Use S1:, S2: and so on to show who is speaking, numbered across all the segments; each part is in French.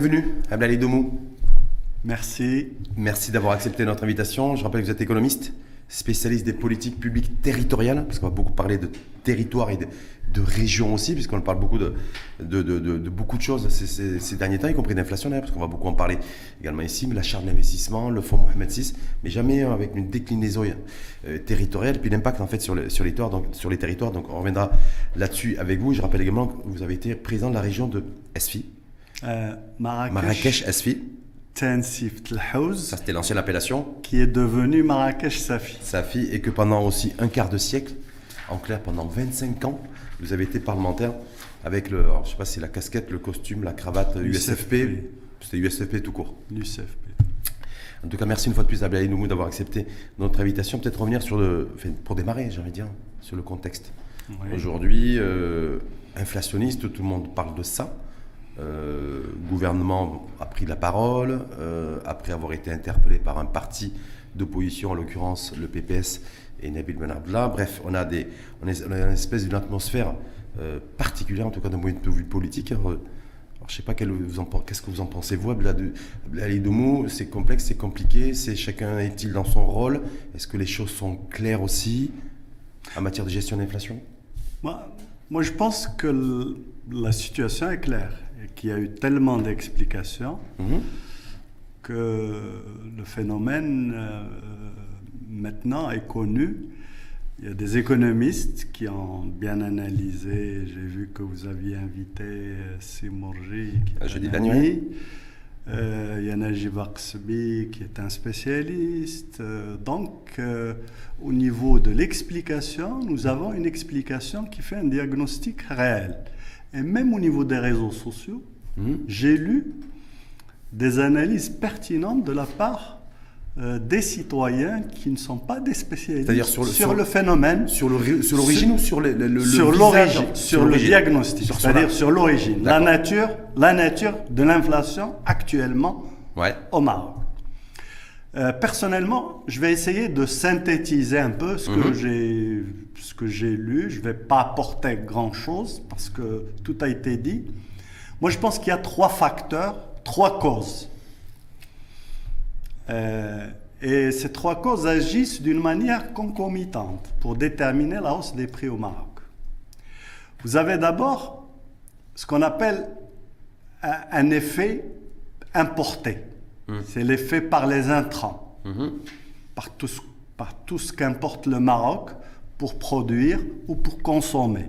S1: Bienvenue, Abdali Domou.
S2: Merci.
S1: Merci d'avoir accepté notre invitation. Je rappelle que vous êtes économiste, spécialiste des politiques publiques territoriales, parce qu'on va beaucoup parler de territoire et de, de région aussi, puisqu'on parle beaucoup de, de, de beaucoup de choses ces, ces, derniers temps, y compris d'inflation parce qu'on va beaucoup en parler également ici, mais la charte d'investissement, le fonds Mohamed VI, mais jamais avec une déclinaison euh, territoriale, puis l'impact en fait sur, le, sur, les territoires, donc, sur les territoires. Donc on reviendra là-dessus avec vous. Je rappelle également que vous avez été président de la région de Esfi.
S2: Euh, Marrakech.
S1: Marrakech Esfi.
S2: Ça,
S1: c'était l'ancienne appellation.
S2: Qui est devenu Marrakech Safi.
S1: Safi, et que pendant aussi un quart de siècle, en clair, pendant 25 ans, vous avez été parlementaire avec le, je sais pas si la casquette, le costume, la cravate USFP. C'était USFP tout court.
S2: L'USFP.
S1: En tout cas, merci une fois de plus à Noumou d'avoir accepté notre invitation. Peut-être revenir sur le, enfin, pour démarrer, j'ai envie de dire, sur le contexte. Aujourd'hui, euh, inflationniste, tout le monde parle de ça. Euh, gouvernement a pris la parole euh, après avoir été interpellé par un parti d'opposition, en l'occurrence le PPS et Nabil Ben Bref, on a, des, on a une espèce d'une atmosphère euh, particulière, en tout cas d'un point de vue politique. Alors, je ne sais pas qu'est-ce que vous en pensez, vous, Ali Domou? C'est complexe, c'est compliqué, c'est chacun est-il dans son rôle? Est-ce que les choses sont claires aussi en matière de gestion d'inflation?
S2: Moi, moi, je pense que la situation est claire et qu'il y a eu tellement d'explications mhm. que le phénomène euh, maintenant est connu. Il y a des économistes qui ont bien analysé. J'ai vu que vous aviez invité euh, Simorji, qui
S1: est ah, un ami.
S2: Euh, Yana qui est un spécialiste. Euh, donc, euh, au niveau de l'explication, nous avons une explication qui fait un diagnostic réel. Et même au niveau des réseaux sociaux, hmm. j'ai lu des analyses pertinentes de la part euh, des citoyens qui ne sont pas des spécialistes
S1: sur
S2: le, sur, le phénomène.
S1: Sur l'origine ou sur le, le,
S2: sur l'origine, sur, le diagnostic, c'est-à-dire sur l'origine, la nature, la nature de l'inflation actuellement au Maroc. Euh, personnellement, je vais essayer de synthétiser un peu ce que mhm. j'ai ce que j'ai lu. Je ne vais pas apporter grand chose parce que tout a été dit. Moi, je pense qu'il y a trois facteurs, trois causes euh, et ces trois causes agissent d'une manière concomitante pour déterminer la hausse des prix au Maroc. Vous avez d'abord ce qu'on appelle un effet importé. Hum. C'est l'effet par les intrants, hum. par, tout, par tout ce qu'importe le Maroc pour produire ou pour consommer.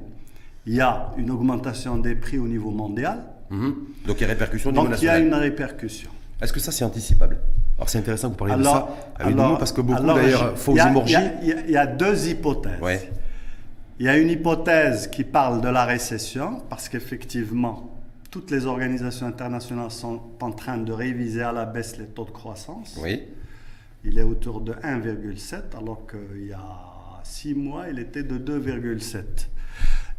S2: Il y a une augmentation des prix au niveau mondial.
S1: Hum. Donc il y a répercussion
S2: Donc il y a une répercussion.
S1: Est-ce que ça c'est anticipable? Alors c'est intéressant que vous parliez de ça alors, parce que beaucoup d'ailleurs,
S2: Il y, a deux hypothèses. Il y a une hypothèse qui parle de la récession parce qu'effectivement, toutes les organisations internationales sont en train de réviser à la baisse les taux de croissance.
S1: Oui.
S2: Il est autour de 1,7 alors qu'il y a six mois, il était de 2,7.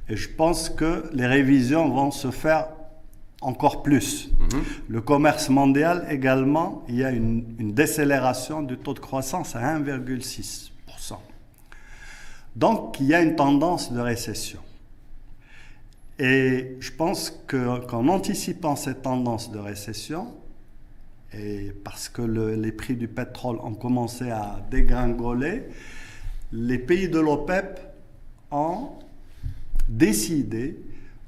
S2: Et je pense que les révisions vont se faire encore plus. Mhm. Le commerce mondial également, il y a une, décélération du taux de croissance à 1,6%. Donc il y a une tendance de récession. Et je pense qu'en anticipant cette tendance de récession, et parce que les prix du pétrole ont commencé à dégringoler, les pays de l'OPEP ont décidé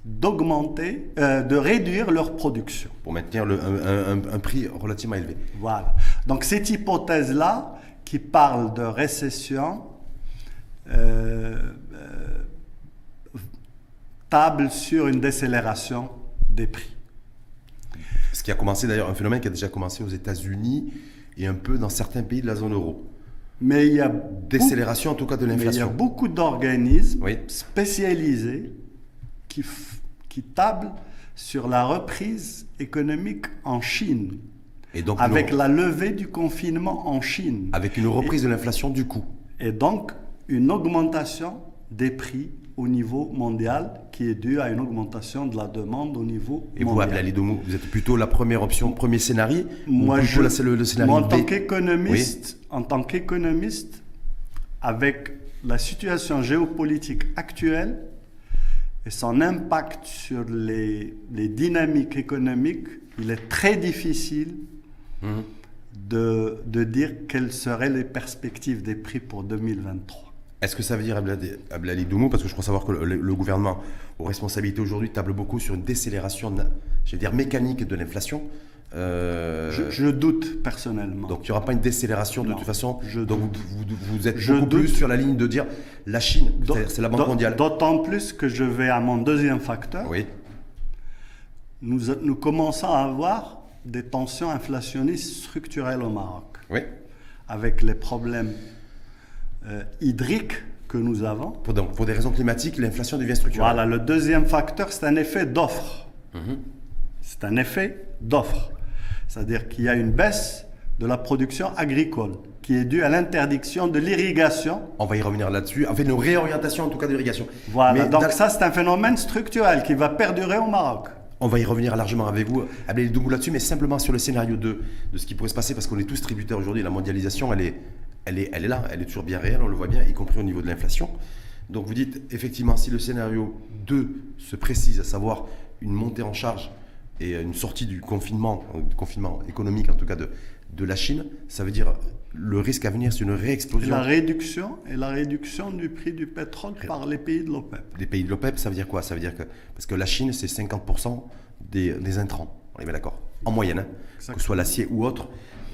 S2: d'augmenter, euh, de réduire leur production.
S1: Pour maintenir le, un, prix relativement élevé.
S2: Voilà. Donc cette hypothèse-là, qui parle de récession, euh, euh, table sur une décélération des prix.
S1: Ce qui a commencé d'ailleurs, un phénomène qui a déjà commencé aux États-Unis et un peu dans certains pays de la zone euro.
S2: Mais il y a
S1: décélération en tout cas de l'inflation.
S2: Il y a beaucoup d'organismes spécialisés qui, qui table sur la reprise économique en Chine. Et donc avec la levée du confinement en Chine.
S1: Avec une reprise de l'inflation du coût.
S2: Et donc une augmentation des prix au niveau mondial qui est due à une augmentation de la demande au niveau
S1: Et
S2: mondial.
S1: vous, Ali Domou, vous êtes plutôt la première option, premier scénario
S2: Moi, je, le, le scénario moi, en tant qu'économiste, en tant qu'économiste, avec la situation géopolitique actuelle, et son impact sur les, les dynamiques économiques, il est très difficile
S1: Mhm.
S2: de, de dire quelles seraient les perspectives des prix pour 2023.
S1: Est-ce que ça veut dire, Abdelali Abdelali Doumou, parce que je crois savoir que le, gouvernement, aux responsabilités aujourd'hui, table beaucoup sur une décélération, je vais dire, mécanique de l'inflation. Euh,
S2: Je, je doute personnellement.
S1: Donc il n'y aura pas une décélération de
S2: Non,
S1: toute façon.
S2: je
S1: donc
S2: doute.
S1: vous, vous- vous êtes
S2: Je
S1: beaucoup plus
S2: doute.
S1: sur la ligne de dire la Chine, c'est- la Banque mondiale.
S2: D'autant plus que je vais à mon deuxième facteur.
S1: Oui,
S2: Nous, nous commençons à avoir des tensions inflationnistes structurelles au Maroc,
S1: oui.
S2: avec les problèmes euh, hydriques que nous avons.
S1: Pour, donc, pour des raisons climatiques, l'inflation devient structurelle.
S2: Voilà, le deuxième facteur, c'est un effet d'offre.
S1: Mhm.
S2: C'est un effet d'offre. C'est-à-dire qu'il y a une baisse de la production agricole qui est due à l'interdiction de l'irrigation.
S1: On va y revenir là-dessus. En fait, une réorientation en tout cas de l'irrigation.
S2: Voilà,
S1: Mais
S2: donc ça c'est un phénomène structurel qui va perdurer au Maroc.
S1: On va y revenir largement avec vous, Abdelali Doumou, là-dessus, mais simplement sur le scénario 2 de ce qui pourrait se passer, parce qu'on est tous tributaires aujourd'hui. La mondialisation, elle est, elle, est, elle est là, elle est toujours bien réelle, on le voit bien, y compris au niveau de l'inflation. Donc vous dites, effectivement, si le scénario 2 se précise, à savoir une montée en charge et une sortie du confinement, euh, du confinement économique en tout cas de, de la Chine, ça veut dire le risque à venir, c'est une réexplosion
S2: la réduction et la réduction du prix du pétrole par les pays de l'OPEP.
S1: des pays de l'OPEP. Ça veut dire quoi? Ça veut dire que, parce que la Chine, c'est 50% des, des intrants, on est bien d'accord, en moyenne, hein, que ce soit l'acier ou autre.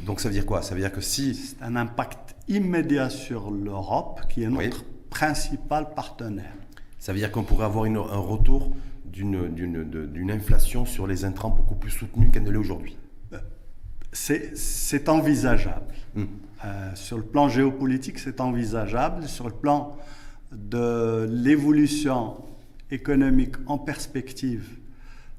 S1: Donc ça veut dire quoi? Ça veut dire que si
S2: C'est un impact immédiat sur l'Europe qui est notre
S1: Oui.
S2: principal partenaire.
S1: Ça veut dire qu'on pourrait avoir une- un retour d'une inflation sur les intrants beaucoup plus soutenue qu'elle ne l'est aujourd'hui.
S2: C'est c'est envisageable.
S1: Hmm.
S2: Euh, sur le plan géopolitique, c'est envisageable. Sur le plan de l'évolution économique en perspective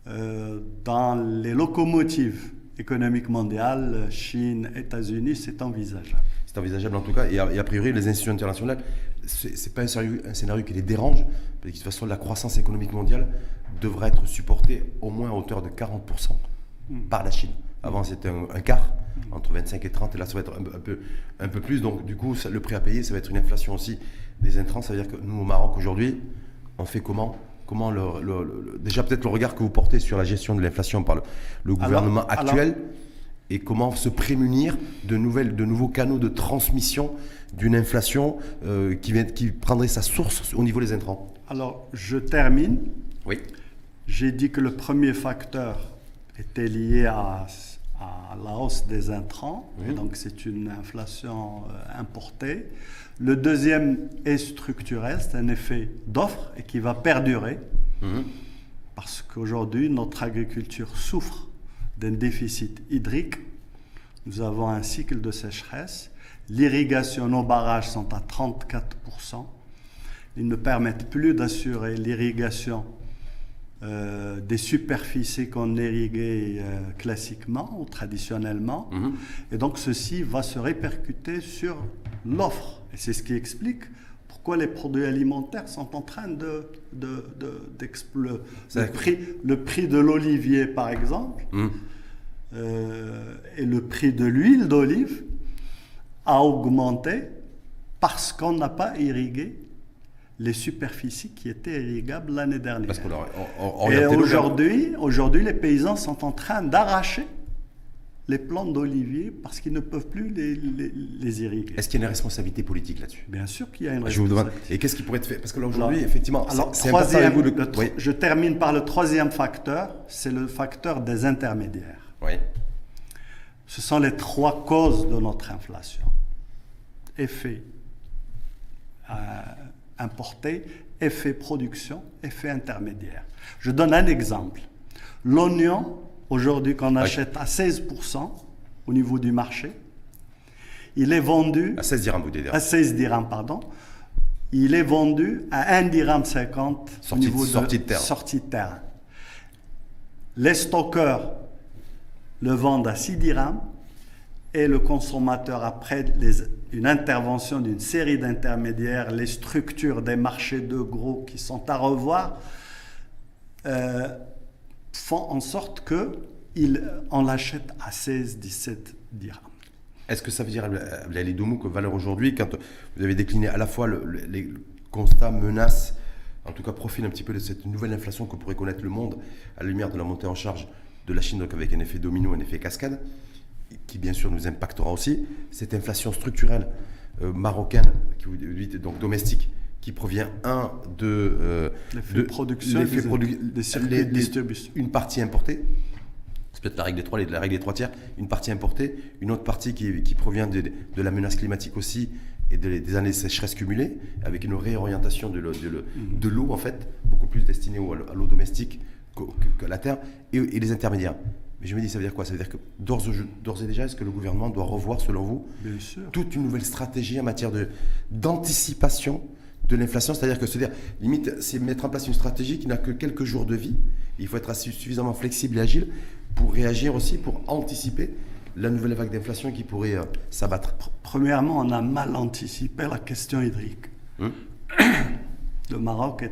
S2: euh, dans les locomotives économiques mondiales, Chine, États-Unis, c'est envisageable.
S1: Envisageable en tout cas. Et a, et a priori, les institutions internationales, c'est pas un scénario, un scénario qui les dérange. Parce que de toute façon, la croissance économique mondiale devrait être supportée au moins à hauteur de 40% par la Chine. Avant, c'était un, un quart, entre 25 et 30. Et là, ça va être un, peu- un peu, un peu plus. Donc, du coup, ça- le prix à payer, ça va être une inflation aussi des intrants. Ça veut dire que nous, au Maroc, aujourd'hui, on fait comment Comment le, le- le- déjà peut-être le regard que vous portez sur la gestion de l'inflation par le, gouvernement
S2: alors-
S1: actuel et comment se prémunir de, nouvelles, de nouveaux canaux de transmission d'une inflation euh, qui, vient- qui prendrait sa source au niveau des intrants.
S2: Alors, je termine.
S1: Oui.
S2: J'ai dit que le premier facteur était lié à, à la hausse des intrants, et donc c'est une inflation euh, importée. Le deuxième est structurel, c'est un effet d'offre et qui va perdurer,
S1: Mhm.
S2: parce qu'aujourd'hui, notre agriculture souffre d'un déficit hydrique. Nous avons un cycle de sécheresse. L'irrigation, nos barrages sont à 34%. Ils ne permettent plus d'assurer l'irrigation euh, des superficies qu'on irriguait euh, classiquement ou traditionnellement.
S1: Mhm.
S2: Et donc ceci va se répercuter sur l'offre. Et c'est ce qui explique pourquoi les produits alimentaires sont en train de... le, prix, le prix de l'olivier, par exemple,
S1: Mhm.
S2: euh, et le prix de l'huile d'olive a augmenté parce qu'on n'a pas irrigué les superficies qui étaient irrigables l'année dernière.
S1: Parce qu'on aurait on- on-
S2: Et aujourd'hui, aujourd'hui, les paysans sont en train d'arracher les plantes d'olivier parce qu'ils ne peuvent plus les, les- les irriguer.
S1: Est-ce qu'il y a une responsabilité politique là-dessus?
S2: Bien sûr qu'il y a une
S1: Je vous
S2: responsabilité.
S1: Et qu'est-ce qui pourrait être fait? Parce que là aujourd'hui, effectivement,
S2: Alors, troisième,
S1: avec vous de-
S2: le tro-
S1: Oui.
S2: je termine par le troisième facteur, c'est le facteur des intermédiaires.
S1: Oui.
S2: Ce sont les trois causes de notre inflation. Effet euh, importé, effet production, effet intermédiaire. Je donne un exemple. L'oignon, aujourd'hui qu'on achète à 16% au niveau du marché, il est vendu
S1: À 16 dirhams, vous dites.
S2: à 16 dirhams, pardon. Il est vendu à 1 dirham 50 au niveau
S1: sortie de terre.
S2: sortie de terre. Les stockeurs le vendent à 6 dirhams et le consommateur, après les- une intervention d'une série d'intermédiaires, les structures des marchés de gros qui sont à revoir, euh, font en sorte que il, on l'achète à 16-17 dirhams.
S1: Est-ce que ça veut dire, Abdelali Doumou, que valeur aujourd'hui, quand vous avez décliné à la fois le- le- les constats, menaces, en tout cas profil un petit peu de cette nouvelle inflation que pourrait connaître le monde à la lumière de la montée en charge de la Chine, donc avec un effet domino, un effet cascade, qui bien sûr nous impactera aussi. Cette inflation structurelle euh, marocaine, qui, donc domestique, qui provient, un, de...
S2: Euh, de production, des,
S1: distribution. Une partie importée, c'est peut-être la règle des trois, la règle des trois tiers, une partie importée, une autre partie qui, qui provient de, de, la menace climatique aussi et des années de sécheresse cumulées, avec une réorientation de l'eau, en fait, beaucoup plus destinée à l'eau domestique qu'à la terre, et, les intermédiaires. Mais je me dis, ça veut dire quoi? Ça veut dire que d'ores et déjà, est-ce que le gouvernement doit revoir, selon vous, toute une nouvelle stratégie en matière d'anticipation de l'inflation, c'est-à-dire que se dire, limite, c'est mettre en place une stratégie qui n'a que quelques jours de vie. Il faut être suffisamment flexible et agile pour réagir aussi, pour anticiper la nouvelle vague d'inflation qui pourrait euh, s'abattre
S2: Premièrement, on a mal anticipé la question hydrique. Hum. Le Maroc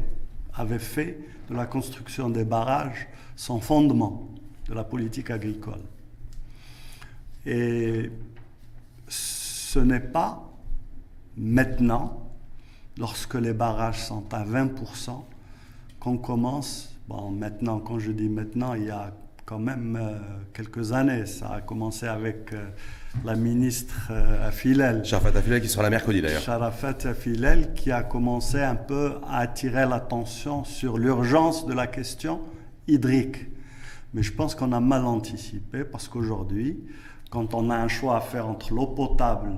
S2: avait fait de la construction des barrages son fondement de la politique agricole. Et ce n'est pas maintenant, lorsque les barrages sont à 20%, qu'on commence, bon maintenant, quand je dis maintenant, il y a quand même euh, quelques années. Ça a commencé avec euh, la ministre euh, Afilel.
S1: Sharafat Afilel qui sera la mercredi d'ailleurs.
S2: Sharafat Afilel qui a commencé un peu à attirer l'attention sur l'urgence de la question hydrique. Mais je pense qu'on a mal anticipé parce qu'aujourd'hui, quand on a un choix à faire entre l'eau potable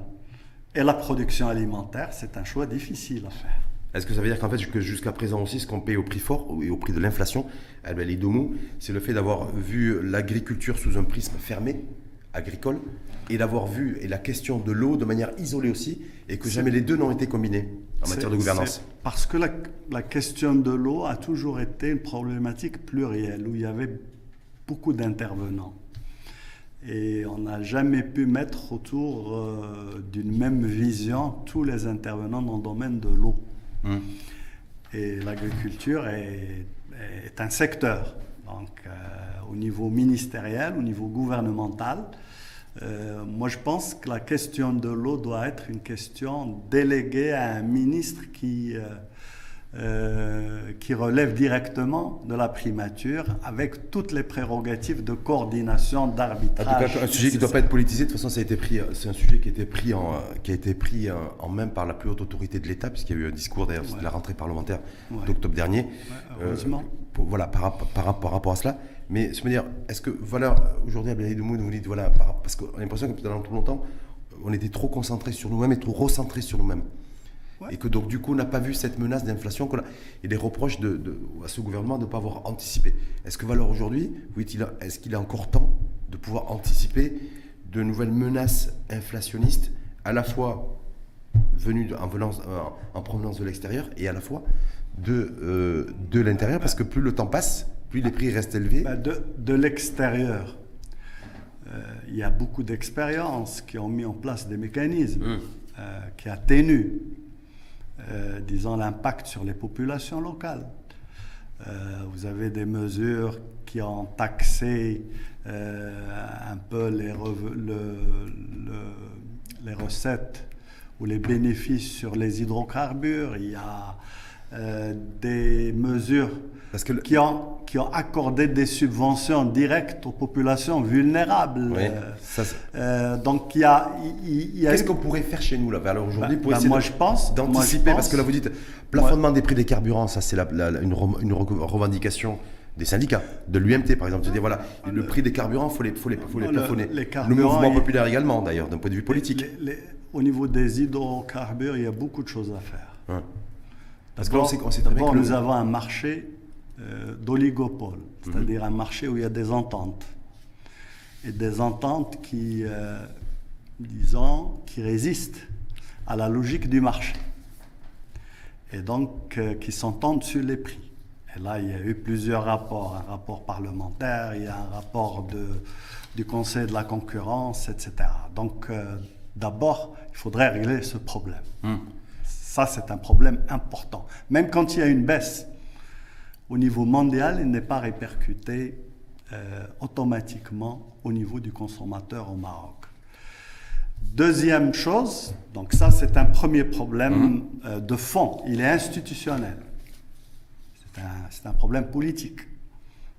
S2: et la production alimentaire, c'est un choix difficile à faire.
S1: Est-ce que ça veut dire qu'en fait, que jusqu'à présent aussi, ce qu'on paye au prix fort et au prix de l'inflation, eh ben, les deux mots, c'est le fait d'avoir vu l'agriculture sous un prisme fermé, agricole, et d'avoir vu et la question de l'eau de manière isolée aussi, et que jamais les deux n'ont été combinés en matière de gouvernance
S2: Parce que la, la question de l'eau a toujours été une problématique plurielle, où il y avait beaucoup d'intervenants. Et on n'a jamais pu mettre autour euh, d'une même vision tous les intervenants dans le domaine de l'eau. Hum. Et l'agriculture est, est, un secteur. Donc, euh, au niveau ministériel, au niveau gouvernemental, euh, moi je pense que la question de l'eau doit être une question déléguée à un ministre qui, euh, qui relève directement de la primature avec toutes les prérogatives de coordination, d'arbitrage.
S1: un sujet qui ne doit pas être politisé, de toute façon, ça a été pris, c'est un sujet qui a été pris en, qui a été pris en main par la plus haute autorité de l'État, puisqu'il y a eu un discours d'ailleurs de la rentrée parlementaire d'octobre dernier.
S2: heureusement.
S1: Euh, voilà, par, par, par, rapport à cela. Mais je veux dire, est-ce que, voilà, aujourd'hui, à de Moud, vous dites, voilà, parce qu'on a l'impression que pendant tout longtemps, on était trop concentré sur nous-mêmes et trop recentré sur nous-mêmes. Et que donc, du coup, on n'a pas vu cette menace d'inflation et des reproches de, à ce gouvernement de ne pas avoir anticipé. Est-ce que Valeur aujourd'hui, est-ce qu'il est encore temps de pouvoir anticiper de nouvelles menaces inflationnistes, à la fois venues en, euh, en provenance de l'extérieur et à la fois de, euh, de l'intérieur? Parce que plus le temps passe, plus les prix restent élevés.
S2: Bah, de, de l'extérieur. Euh, il y a beaucoup d'expériences qui ont mis en place des mécanismes mmh. qui atténuent euh, disons, l'impact sur les populations locales. Euh, vous avez des mesures qui ont taxé euh, un peu les, les recettes ou les bénéfices sur les hydrocarbures. Il y a des mesures qui, ont, qui ont accordé des subventions directes aux populations vulnérables.
S1: Euh,
S2: euh, donc il y a.
S1: Qu'est-ce qu'on pourrait faire chez nous là, vers aujourd'hui
S2: pour bah, essayer moi, je pense,
S1: d'anticiper? Parce que là vous dites plafonnement des prix des carburants, ça c'est une, une, revendication des syndicats, de l'UMT par exemple. C'est-à-dire voilà, le, prix des carburants, il faut les, faut les, faut les plafonner. Le, mouvement populaire également d'ailleurs, d'un point de vue politique.
S2: au niveau des hydrocarbures, il y a beaucoup de choses à faire.
S1: Parce que là, on sait, très bien que
S2: nous avons un marché euh, d'oligopole, c'est-à-dire un marché où il y a des ententes. Et des ententes qui, euh, disons, qui résistent à la logique du marché. Et donc, euh, qui s'entendent sur les prix. Et là, il y a eu plusieurs rapports. Un rapport parlementaire, il y a un rapport de, du Conseil de la concurrence, etc. Donc, d'abord, il faudrait régler ce problème. Hmm. Ça, c'est un problème important. Même quand il y a une baisse au niveau mondial, il n'est pas répercuté euh, automatiquement au niveau du consommateur au Maroc. Deuxième chose, donc ça c'est un premier problème mhm. euh, de fond, il est institutionnel. C'est un, un, problème politique.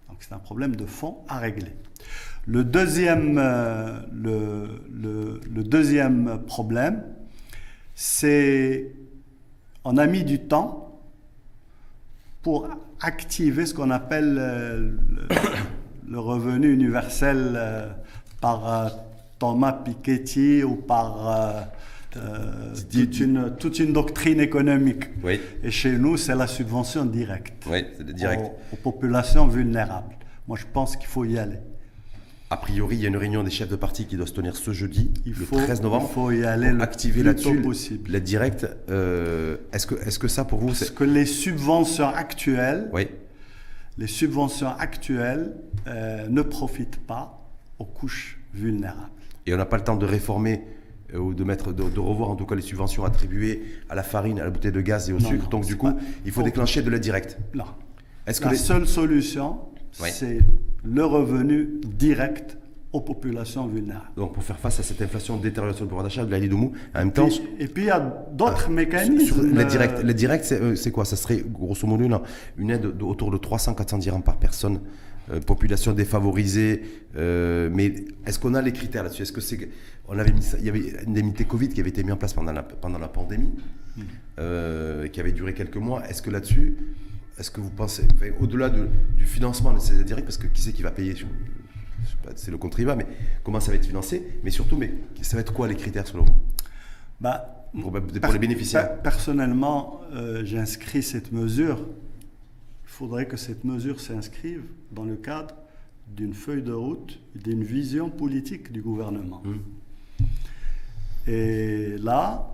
S2: Donc c'est un problème de fond à régler. Le deuxième, euh, le, le, le deuxième problème, c'est on a mis du temps pour activer ce qu'on appelle euh, le, le revenu universel euh, par euh, Thomas Piketty ou par toute, une, toute une doctrine économique.
S1: Oui,
S2: Et chez nous, c'est la subvention directe
S1: oui, c'est direct.
S2: aux, aux populations vulnérables. Moi, je pense qu'il faut y aller.
S1: A priori, il y a une réunion des chefs de parti qui doit se tenir ce jeudi,
S2: Il
S1: le
S2: faut,
S1: 13 novembre.
S2: il faut y aller le
S1: activer
S2: plus tôt
S1: là-dessus
S2: possible.
S1: l'aide directe. Euh, est-ce que, est-ce que ça pour vous,
S2: Parce que les subventions actuelles,
S1: Oui,
S2: les subventions actuelles euh, ne profitent pas aux couches vulnérables.
S1: et on n'a pas le temps de réformer euh, ou de mettre, de, de revoir en tout cas les subventions attribuées à la farine, à la bouteille de gaz et au
S2: Non,
S1: sucre.
S2: non,
S1: Donc du coup,
S2: pas-
S1: il faut
S2: faut-
S1: déclencher de l'aide directe.
S2: Non.
S1: Est-ce que
S2: La
S1: les-
S2: seule solution,
S1: Oui.
S2: c'est le revenu direct aux populations vulnérables.
S1: donc pour faire face à cette inflation détérioration du pouvoir d'achat de Doumou, en même temps,
S2: Puis- et puis il y a d'autres
S1: sur
S2: mécanismes.
S1: directe,
S2: euh,
S1: l'aide directe, c'est, euh, c'est quoi? Ça serait grosso modo une, une aide de- autour de 300-400 dirhams par personne, euh, population défavorisée. euh, mais est-ce qu'on a les critères là-dessus? Est-ce que c'est on avait mis ça- il y avait une indemnité Covid qui avait été mise en place pendant la, pendant la pandémie,
S2: Hmm.
S1: euh, qui avait duré quelques mois. Est-ce que là-dessus, est-ce que vous pensez, enfin, au-delà de- du financement de ces aides directes, parce que qui c'est qui va payer je- je sais pas, C'est le contribuable, mais comment ça va être financé Mais surtout, mais ça va être quoi les critères selon vous?
S2: Bah,
S1: Pour- les bénéficiaires.
S2: per- Personnellement, euh, j'inscris cette mesure. Il faudrait que cette mesure s'inscrive dans le cadre d'une feuille de route, d'une vision politique du gouvernement.
S1: Hum.
S2: Et là,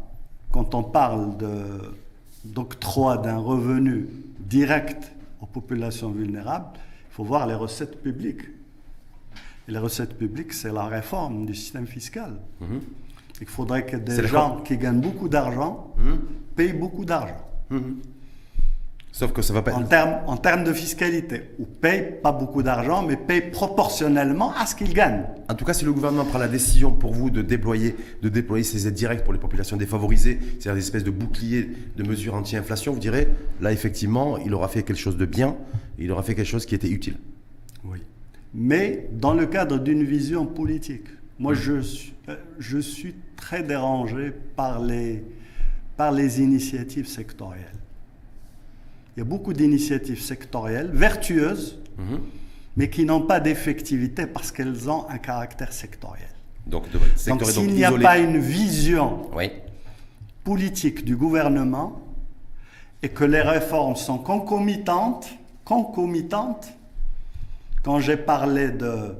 S2: quand on parle de- d'octroi d'un revenu direct aux populations vulnérables, il faut voir les recettes publiques. Et les recettes publiques, c'est la réforme du système fiscal.
S1: Mhm.
S2: Il faudrait que des gens qui gagnent beaucoup d'argent
S1: Mhm.
S2: payent beaucoup d'argent
S1: Mhm. Sauf que ça va pas
S2: en
S1: être.
S2: termes, en termes de fiscalité, ou payent pas beaucoup d'argent, mais payent proportionnellement à ce qu'ils gagnent.
S1: En tout cas, si le gouvernement prend la décision pour vous de déployer, de déployer ces aides directes pour les populations défavorisées, c'est-à-dire des espèces de boucliers de mesures anti-inflation, vous direz, là, effectivement, il aura fait quelque chose de bien, il aura fait quelque chose qui était utile.
S2: Oui. Mais dans le cadre d'une vision politique. Moi, je, suis, euh, je suis très dérangé par les, par les initiatives sectorielles. Il y a beaucoup d'initiatives sectorielles vertueuses,
S1: Mhm.
S2: mais qui n'ont pas d'effectivité parce qu'elles ont un caractère sectoriel.
S1: Donc,
S2: s'il n'y a pas une vision
S1: Oui.
S2: politique du gouvernement et que les réformes sont concomitantes, concomitantes, quand j'ai parlé de,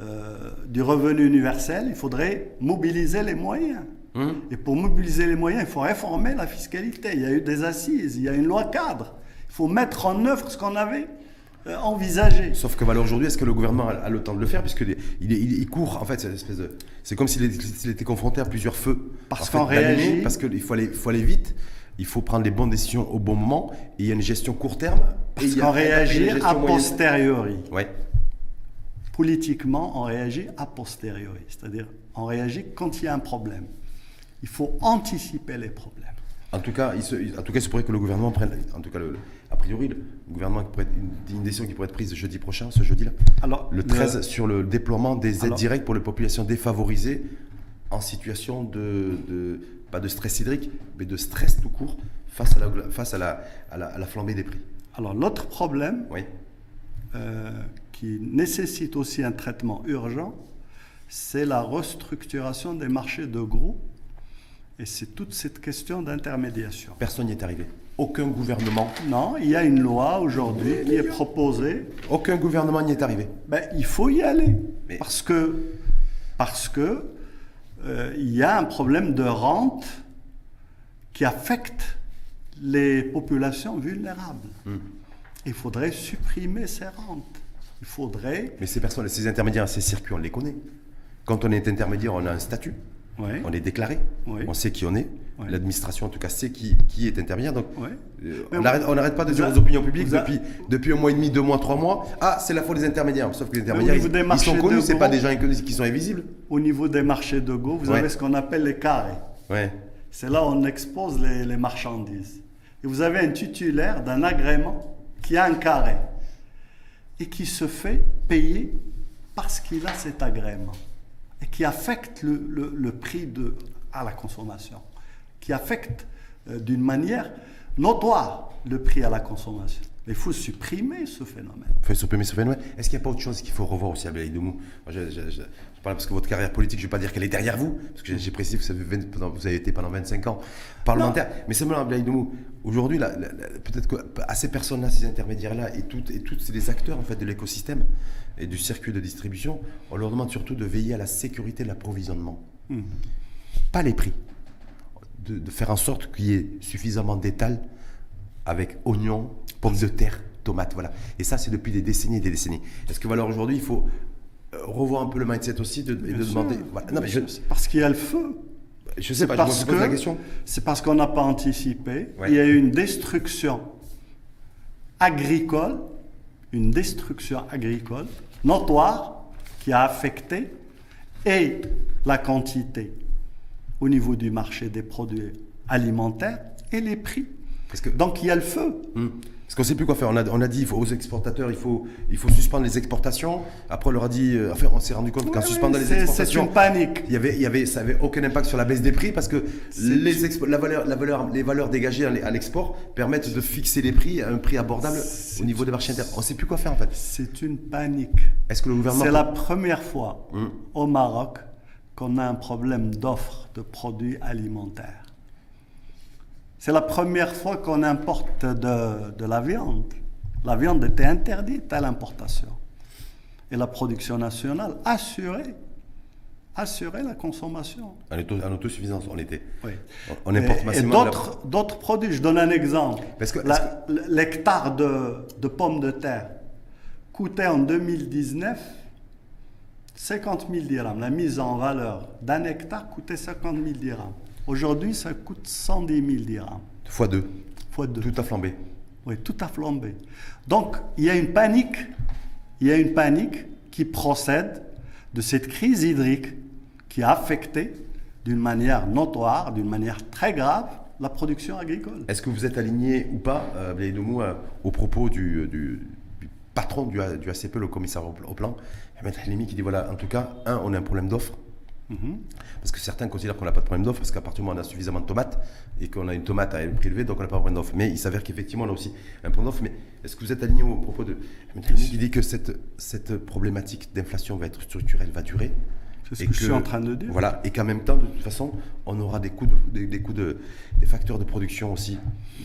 S2: euh, du revenu universel, il faudrait mobiliser les moyens.
S1: Mhm.
S2: Et pour mobiliser les moyens, il faut réformer la fiscalité. Il y a eu des assises, il y a une loi cadre. Il faut mettre en œuvre ce qu'on avait euh, envisagé.
S1: Sauf que aujourd'hui, est-ce que le gouvernement a, le temps de le faire Puisque il, il, il court, en fait, c'est une espèce de. C'est comme s'il était, confronté à plusieurs feux.
S2: Parce
S1: En fait,
S2: qu'on
S1: d'allumer,
S2: réagit.
S1: Parce qu'il faut aller, faut aller vite, il faut prendre les bonnes décisions au bon moment, et il y a une gestion court terme.
S2: Parce qu'on réagit a posteriori.
S1: Ouais.
S2: Politiquement, on réagit a posteriori, c'est-à-dire on réagit quand il y a un problème. Il faut anticiper les problèmes.
S1: En tout cas, il se, en tout cas, il se pourrait que le gouvernement prenne, en tout cas, le- a priori, le gouvernement pourrait une, une décision qui pourrait être prise jeudi prochain, ce jeudi-là,
S2: Alors,
S1: le 13, sur le déploiement des aides
S2: Alors-
S1: directes pour les populations défavorisées en situation de, de- pas de stress hydrique, mais de stress tout court face à la, face à la, à la, à la flambée des prix.
S2: alors l'autre problème
S1: Oui.
S2: euh, qui nécessite aussi un traitement urgent, c'est la restructuration des marchés de gros. Et c'est toute cette question d'intermédiation.
S1: Personne n'y est arrivé. Aucun gouvernement,
S2: Non, il y a une loi aujourd'hui qui est proposée.
S1: aucun gouvernement n'y est arrivé.
S2: Ben, il faut y aller.
S1: Mais-
S2: Parce que, parce que euh, il y a un problème de rente qui affecte les populations vulnérables.
S1: Hmm.
S2: Il faudrait supprimer ces rentes. Il faudrait.
S1: Mais ces personnes, ces intermédiaires, ces circuits, on les connaît. Quand on est intermédiaire, on a un statut.
S2: Oui.
S1: On est déclaré,
S2: Oui.
S1: on sait qui on est, L'administration en tout cas sait qui, qui est intermédiaire. Donc euh, on n'arrête pas de dire aux opinions publiques depuis, depuis un mois et demi, deux mois, trois mois. Ah, c'est la faute des intermédiaires. Sauf que les intermédiaires, ils, ils sont connus, c'est pas des gens inconnus qui sont invisibles.
S2: Au niveau des marchés de go, vous avez ce qu'on appelle les carrés. C'est là où on expose les, les marchandises. Et vous avez un titulaire d'un agrément qui a un carré. et qui se fait payer parce qu'il a cet agrément et qui affecte le, prix de, à la consommation, qui affecte euh, d'une manière notoire le prix à la consommation. Mais il faut supprimer ce phénomène.
S1: Il faut supprimer ce phénomène. Est-ce qu'il n'y a pas autre chose qu'il faut revoir aussi à Moi, je, je, je, parle parce que votre carrière politique, je ne vais pas dire qu'elle est derrière vous, parce que j'ai précisé que vous avez, vous avez, été pendant 25 ans parlementaire. Mais simplement, Ablaïdoumou, aujourd'hui, peut-être qu'à ces personnes-là, ces intermédiaires-là, et, toutes, et tous les acteurs en fait, de l'écosystème et du circuit de distribution, on leur demande surtout de veiller à la sécurité de l'approvisionnement. Hmm. Pas les prix. De, de, faire en sorte qu'il y ait suffisamment d'étal avec oignons, pommes de terre, tomates, voilà. Et ça, c'est depuis des décennies et des décennies. Est-ce que alors aujourd'hui, il faut euh, revoir un peu le mindset aussi de, et de demander.
S2: Non, mais Parce qu'il y a le feu.
S1: Je sais pas, parce je la question.
S2: C'est parce qu'on n'a pas anticipé. Il y a eu une destruction agricole, une destruction agricole notoire qui a affecté et la quantité au niveau du marché des produits alimentaires et les prix. Que... Donc il y a le feu.
S1: Hmm. Parce qu'on ne sait plus quoi faire. On a, on a dit faut, aux exportateurs, il faut, il faut suspendre les exportations. Après, on leur a dit, euh, enfin, on s'est rendu compte qu'en suspendant les exportations,
S2: c'est une panique.
S1: Il y avait, il y avait, ça n'avait aucun impact sur la baisse des prix parce que les, la valeur, la valeur, les valeurs dégagées à l'export permettent de fixer les prix à un prix abordable au niveau des marchés internes. On ne sait plus quoi faire en fait.
S2: C'est une panique.
S1: Est-ce que le gouvernement.
S2: C'est la première fois hmm. au Maroc qu'on a un problème d'offre de produits alimentaires. C'est la première fois qu'on importe de, la viande. La viande était interdite à l'importation. Et la production nationale assurait, assurait la consommation.
S1: En, autosuffisance, on était.
S2: Oui. On importe massivement. Et d'autres, produits, je donne un exemple. Parce que, l'hectare de, de pommes de terre coûtait en 2019 50 000 dirhams. La mise en valeur d'un hectare coûtait 50 000 dirhams. Aujourd'hui, ça coûte 110 000 dirhams.
S1: Fois deux.
S2: Fois deux.
S1: Tout a flambé.
S2: Oui, tout a flambé. Donc, il y a une panique, il y a une panique qui procède de cette crise hydrique qui a affecté d'une manière notoire, d'une manière très grave, la production agricole.
S1: Est-ce que vous êtes aligné ou pas, euh, euh au propos du, du, patron du, du, ACP, le commissaire au, au plan, Ahmed Halimi, qui dit voilà, en tout cas, un, on a un problème d'offre. Mhm. Parce que certains considèrent qu'on n'a pas de problème d'offre, parce qu'à partir du moment où on a suffisamment de tomates, et qu'on a une tomate à un prix élevé, donc on n'a pas de problème d'offre. Mais il s'avère qu'effectivement, on a aussi un problème d'offre. Mais est-ce que vous êtes aligné au propos de qui dit que cette, cette problématique d'inflation va être structurelle, va durer
S2: c'est ce que, je suis en train de dire.
S1: Voilà, et qu'en même temps, de toute façon, on aura des coûts, de, des, coûts de, des facteurs de production aussi,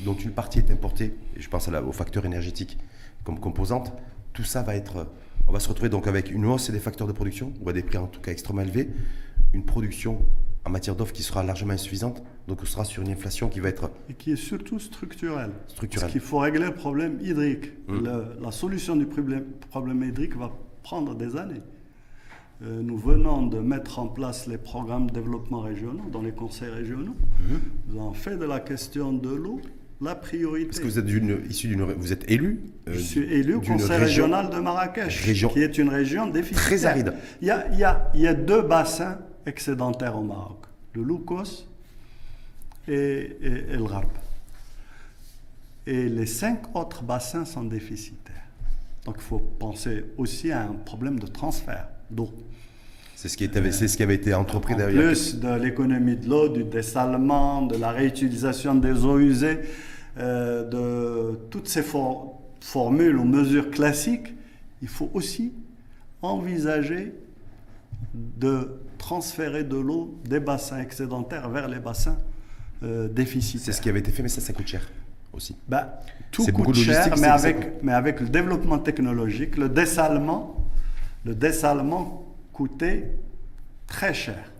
S1: dont une partie est importée, et je pense à aux facteurs énergétiques comme composante. Tout ça va être. On va se retrouver donc avec une hausse des facteurs de production, ou à des prix en tout cas extrêmement élevés, une production en matière d'offres qui sera largement insuffisante. Donc on sera sur une inflation qui va être...
S2: Et qui est surtout structurelle.
S1: Structurelle.
S2: Parce qu'il faut régler le problème hydrique. Mmh. la solution du problème, problème, hydrique va prendre des années. Euh, nous venons de mettre en place les programmes de développement régionaux dans les conseils régionaux. Mmh. Nous avons fait de la question de l'eau la priorité.
S1: Parce que vous êtes issu d'une, vous êtes élu.
S2: Euh, Je suis élu au conseil régional de Marrakech, qui est une région déficitaire.
S1: Très aride.
S2: Il y a, il y a, il y a deux bassins excédentaires au Maroc, le Loukos et, le Gharb. Et les cinq autres bassins sont déficitaires. Donc il faut penser aussi à un problème de transfert d'eau.
S1: C'est ce, qui était, c'est ce qui avait été entrepris
S2: en plus de l'économie de l'eau, du dessalement, de la réutilisation des eaux usées, euh, de toutes ces formules ou mesures classiques, il faut aussi envisager de transférer de l'eau des bassins excédentaires vers les bassins euh, déficitaires.
S1: C'est ce qui avait été fait, mais ça, ça coûte cher aussi.
S2: Bah, tout coûte cher, mais avec, mais avec le développement technologique, le dessalement, le dessalement coûtait très cher.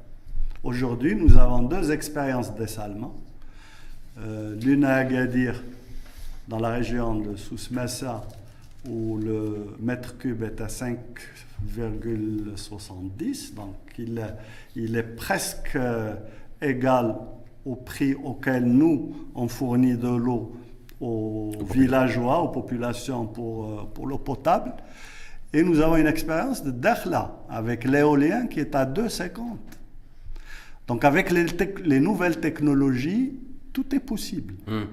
S2: Aujourd'hui, nous avons deux expériences de dessalement. Euh, l'une à Agadir, dans la région de Souss-Massa, où le mètre cube est à 5 0,70, donc il, il, est presque euh, égal au prix auquel nous, on fournit de l'eau aux villageois, aux populations pour, euh, pour l'eau potable. Et nous avons une expérience de Dakhla avec l'éolien qui est à 2,50. Donc avec les, les, nouvelles technologies, tout est possible. Hmm.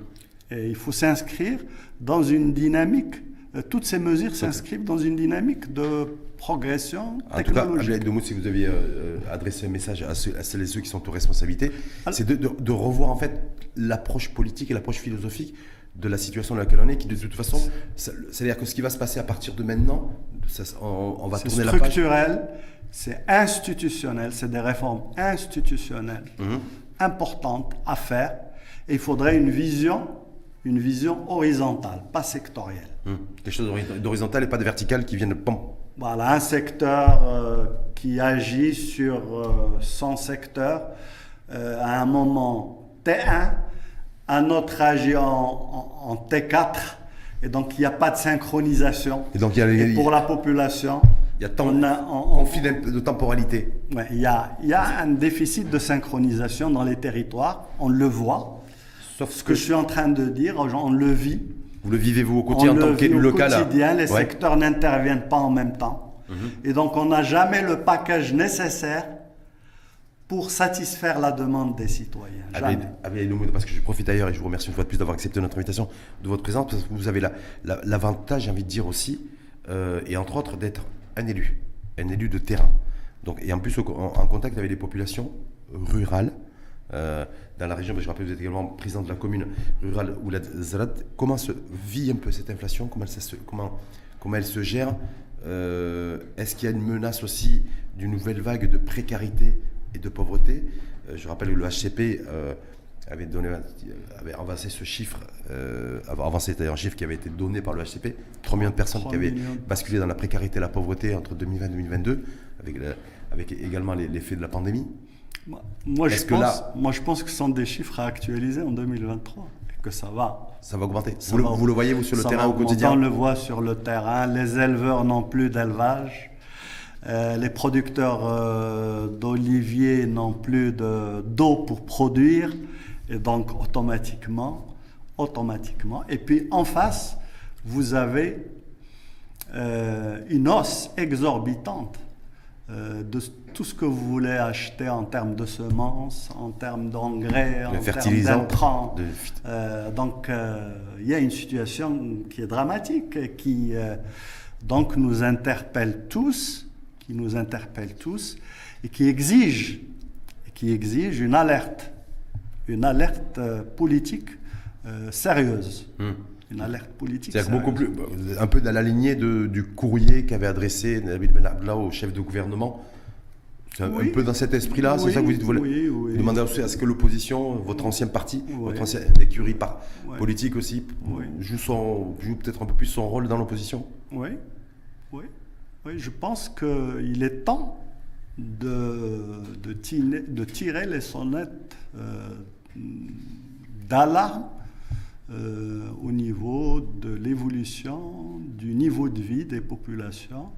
S2: Et il faut s'inscrire dans une dynamique euh, toutes ces mesures s'inscrivent dans une dynamique de progression
S1: en tout cas,
S2: technologique.
S1: Si vous aviez euh, adressé un message à, ceux, à celles et ceux qui sont aux responsabilités, c'est de, de- de revoir en fait l'approche politique et l'approche philosophique de la situation dans laquelle on est, qui de toute façon, c'est-à-dire que ce qui va se passer à partir de maintenant, ça- on, on va
S2: C'est
S1: tourner la page.
S2: structurel, c'est institutionnel, c'est des réformes institutionnelles
S1: Mhm.
S2: importantes à faire. Et il faudrait une vision, une vision horizontale, pas sectorielle.
S1: Hum. Quelque chose d'hori- d'horizontal et pas de vertical qui viennent pam.
S2: Voilà, un secteur euh, qui agit sur euh, son secteur euh, à un moment T1, un autre agit en, en- en T4, et donc il n'y a pas de synchronisation.
S1: Et donc il y a,
S2: Et pour la population,
S1: il y a tant
S2: on a- on- on-
S1: de temporalité.
S2: ouais, il y, a, il y a un déficit de synchronisation dans les territoires, on le voit.
S1: Sauf
S2: Ce que je suis en train de dire, on le vit.
S1: vous le vivez vous au quotidien
S2: on
S1: en tant
S2: au
S1: local. là.
S2: quotidien, les
S1: Ouais.
S2: secteurs n'interviennent pas en même temps.
S1: Mhm.
S2: Et donc on n'a jamais le package nécessaire pour satisfaire la demande des citoyens. Jamais.
S1: Parce que je profite d'ailleurs et je vous remercie une fois de plus d'avoir accepté notre invitation, de votre présence, parce que vous avez la- la- l'avantage, j'ai envie de dire aussi, euh, et entre autres d'être un élu, un élu de terrain. Donc, et en plus en, en contact avec les populations rurales. euh, dans la région, parce que je rappelle que vous êtes également président de la commune rurale ou la Zalat. Comment se vit un peu cette inflation? Comment elle, se, comment, comment elle se gère? Euh, Est-ce qu'il y a une menace aussi d'une nouvelle vague de précarité et de pauvreté Euh, Je rappelle que le HCP euh, avait, donné, avait avancé ce chiffre, euh, avancé d'ailleurs un chiffre qui avait été donné par le HCP, 3 millions de personnes
S2: 3
S1: qui avaient
S2: millions
S1: basculé dans la précarité et la pauvreté entre 2020 et 2022, avec, la- avec également l'effet de la pandémie.
S2: Moi, moi, je pense,
S1: là-
S2: moi, je pense que ce sont des chiffres à actualiser en 2023 et que ça va.
S1: Ça va augmenter.
S2: Ça
S1: Vous, le, vous le voyez, vous, sur le terrain au quotidien
S2: On le voit sur le terrain. Les éleveurs n'ont plus d'élevage. Euh, les producteurs euh, d'oliviers n'ont plus de- d'eau pour produire. Et donc, automatiquement, automatiquement. Et puis, en face, vous avez euh, une hausse exorbitante de tout ce que vous voulez acheter en termes de semences, en termes d'engrais, en termes d'intrants.
S1: de-
S2: donc, il y a une situation qui est dramatique et qui donc nous interpelle tous, qui nous interpelle tous et qui exige, qui exige une alerte, une alerte euh, politique euh, sérieuse,
S1: Hum.
S2: une alerte politique.
S1: C'est-à-dire beaucoup plus, un peu dans la lignée de- du courrier qu'avait adressé Nabil Ben Abdallah au chef de gouvernement. C'est un,
S2: Oui.
S1: un peu dans cet esprit-là, c'est ça que vous dites vous,
S2: oui, oui.
S1: vous demandez aussi à ce que l'opposition, votre ancien parti, votre ancienne écurie par, politique aussi, joue, son, joue peut-être un peu plus son rôle dans l'opposition?
S2: Oui, oui, oui, je pense qu'il est temps de, de, tirer, les sonnettes euh, d'alarme euh, au niveau de l'évolution du niveau de vie des populations.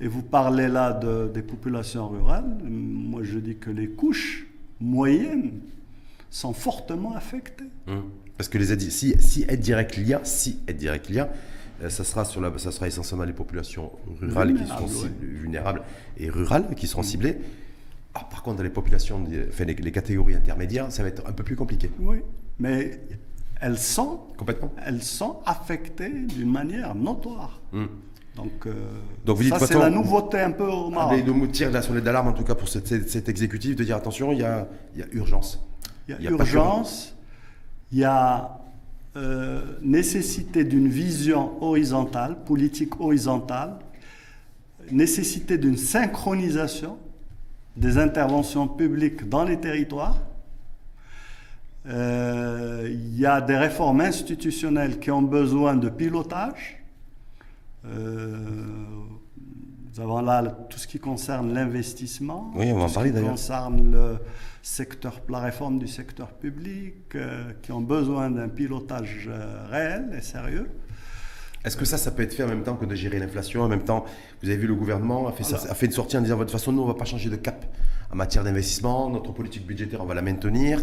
S2: Et vous parlez là de- des populations rurales. Moi, je dis que les couches moyennes sont fortement affectées.
S1: Hum. Parce que les si, si aide directe il y a, si aide directe il y a, euh, ça sera, sur la, ça sera essentiellement les populations rurales qui seront
S2: Vulnérables,
S1: et rurales qui seront ciblées. Ah, par contre, dans les populations, enfin, les, les catégories intermédiaires, ça va être un peu plus compliqué.
S2: Oui, mais elles sont
S1: Complètement.
S2: elles sont affectées d'une manière notoire.
S1: Hum.
S2: Donc, euh,
S1: Donc vous dites,
S2: ça
S1: de
S2: c'est la nouveauté un peu au Maroc.
S1: Les deux tire la sonnette d'alarme, en tout cas pour cet, cet- cet exécutif, de dire attention, il y a, il y a urgence.
S2: Il y a
S1: il y a
S2: urgence, il y a euh, nécessité d'une vision horizontale, politique horizontale, nécessité d'une synchronisation des interventions publiques dans les territoires. Euh, il y a des réformes institutionnelles qui ont besoin de pilotage. Euh, nous avons là tout ce qui concerne l'investissement,
S1: Oui, on
S2: tout ce qui concerne le secteur, la réforme du secteur public, euh, qui ont besoin d'un pilotage euh, réel et sérieux.
S1: Est-ce que ça, ça peut être fait en même temps que de gérer l'inflation En même temps, vous avez vu, le gouvernement a fait, ça-
S2: Alors-
S1: a fait une sortie en disant de toute façon, nous, on ne va pas changer de cap en matière d'investissement. Notre politique budgétaire, on va la maintenir.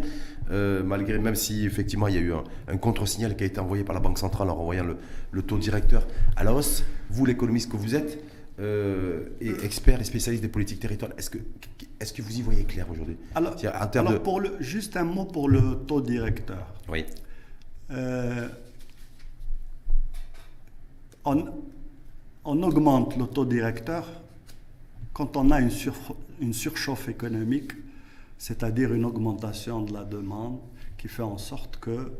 S1: Euh, malgré, même si effectivement, il y a eu un, un contre-signal qui a été envoyé par la Banque centrale en renvoyant le, le taux directeur à la hausse. Vous, l'économiste que vous êtes, euh, et expert et spécialiste des politiques territoriales, est-ce que, est que vous y voyez clair aujourd'hui?
S2: Alors,
S1: C'est-à-dire, en termes
S2: alors
S1: de-
S2: pour le, juste un mot pour le taux directeur.
S1: Oui.
S2: Euh, on, on augmente le taux directeur quand on a une, une surchauffe économique, c'est-à-dire une augmentation de la demande qui fait en sorte que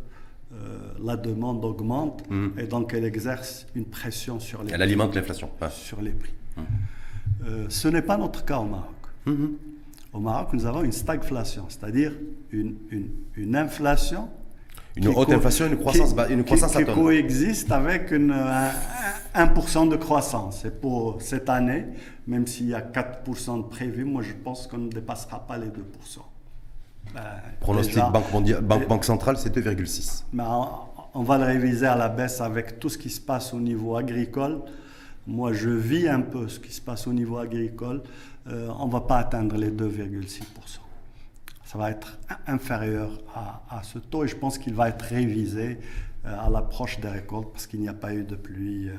S2: euh, la demande augmente mmh. et donc elle exerce une pression sur les
S1: Elle alimente l'inflation.
S2: Sur les prix. Mmh. Euh, ce n'est pas notre cas au Maroc. Mmh. Au Maroc, nous avons une stagflation, c'est-à-dire une, une, une inflation
S1: une haute inflation, une croissance, qui, une croissance
S2: qui, qui coexiste avec une, 1% de croissance. Et pour cette année, même s'il y a 4% de prévu, moi je pense qu'on ne dépassera pas les 2%.
S1: Ben, Pronostic Banque, mondiale, Banque, Banque centrale, c'est 2,6.
S2: on, va le réviser à la baisse avec tout ce qui se passe au niveau agricole. Moi, je vis un peu ce qui se passe au niveau agricole. Euh, on ne va pas atteindre les 2,6% ça va être inférieur à, ce taux et je pense qu'il va être révisé euh, à l'approche des récoltes parce qu'il n'y a pas eu de pluie. Euh,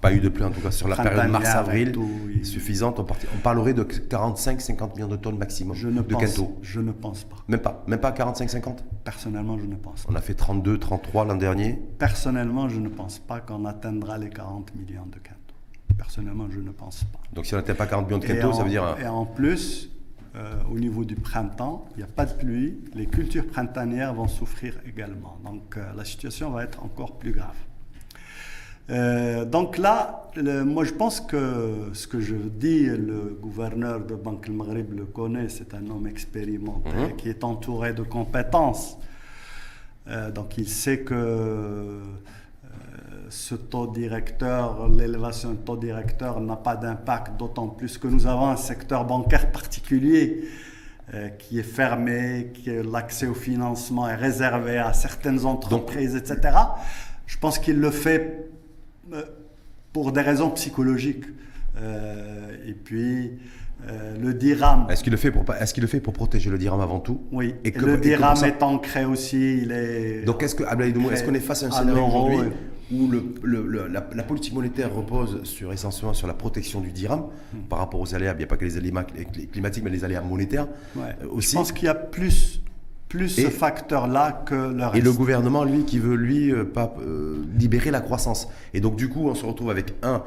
S1: pas eu de pluie en tout cas sur la période mars-avril suffisante. On, parlerait de 45-50 millions de tonnes maximum
S2: je ne
S1: de
S2: pense, Je ne pense pas.
S1: Même pas, même pas 45-50
S2: Personnellement, je ne pense pas.
S1: On a fait 32, 33 l'an dernier.
S2: Personnellement, je ne pense pas qu'on atteindra les 40 millions de quintaux. Personnellement, je ne pense pas.
S1: Donc si on n'atteint pas 40 millions de quintaux, ça veut dire...
S2: Et en plus, euh, au niveau du printemps, il n'y a pas de pluie, les cultures printanières vont souffrir également. Donc euh, la situation va être encore plus grave. Euh, donc là, moi je pense que ce que je dis, le gouverneur de Banque El Maghreb le connaît, c'est un homme expérimenté mhm. qui est entouré de compétences. donc il sait que ce taux directeur, l'élévation du taux directeur n'a pas d'impact, d'autant plus que nous avons un secteur bancaire particulier euh, qui est fermé, que l'accès au financement est réservé à certaines entreprises, etc. Je pense qu'il le fait euh, pour des raisons psychologiques. Euh, et puis, le dirham.
S1: Est-ce qu'il le fait pour est-ce qu'il le fait pour protéger le dirham avant tout
S2: Oui. Et, que, le dirham est ancré aussi. Il est
S1: Donc est-ce que est-ce qu'on est face à un scénario aujourd'hui où le, la, politique monétaire repose sur, essentiellement sur la protection du dirham hmm. par rapport aux aléas, il n'y a pas que les aléas climatiques, mais les aléas monétaires
S2: euh, aussi. Je pense qu'il y a plus, plus ce facteur-là que le reste.
S1: Et le gouvernement, lui, qui veut, lui, euh, pas, euh, libérer la croissance. Et donc, du coup, on se retrouve avec, un,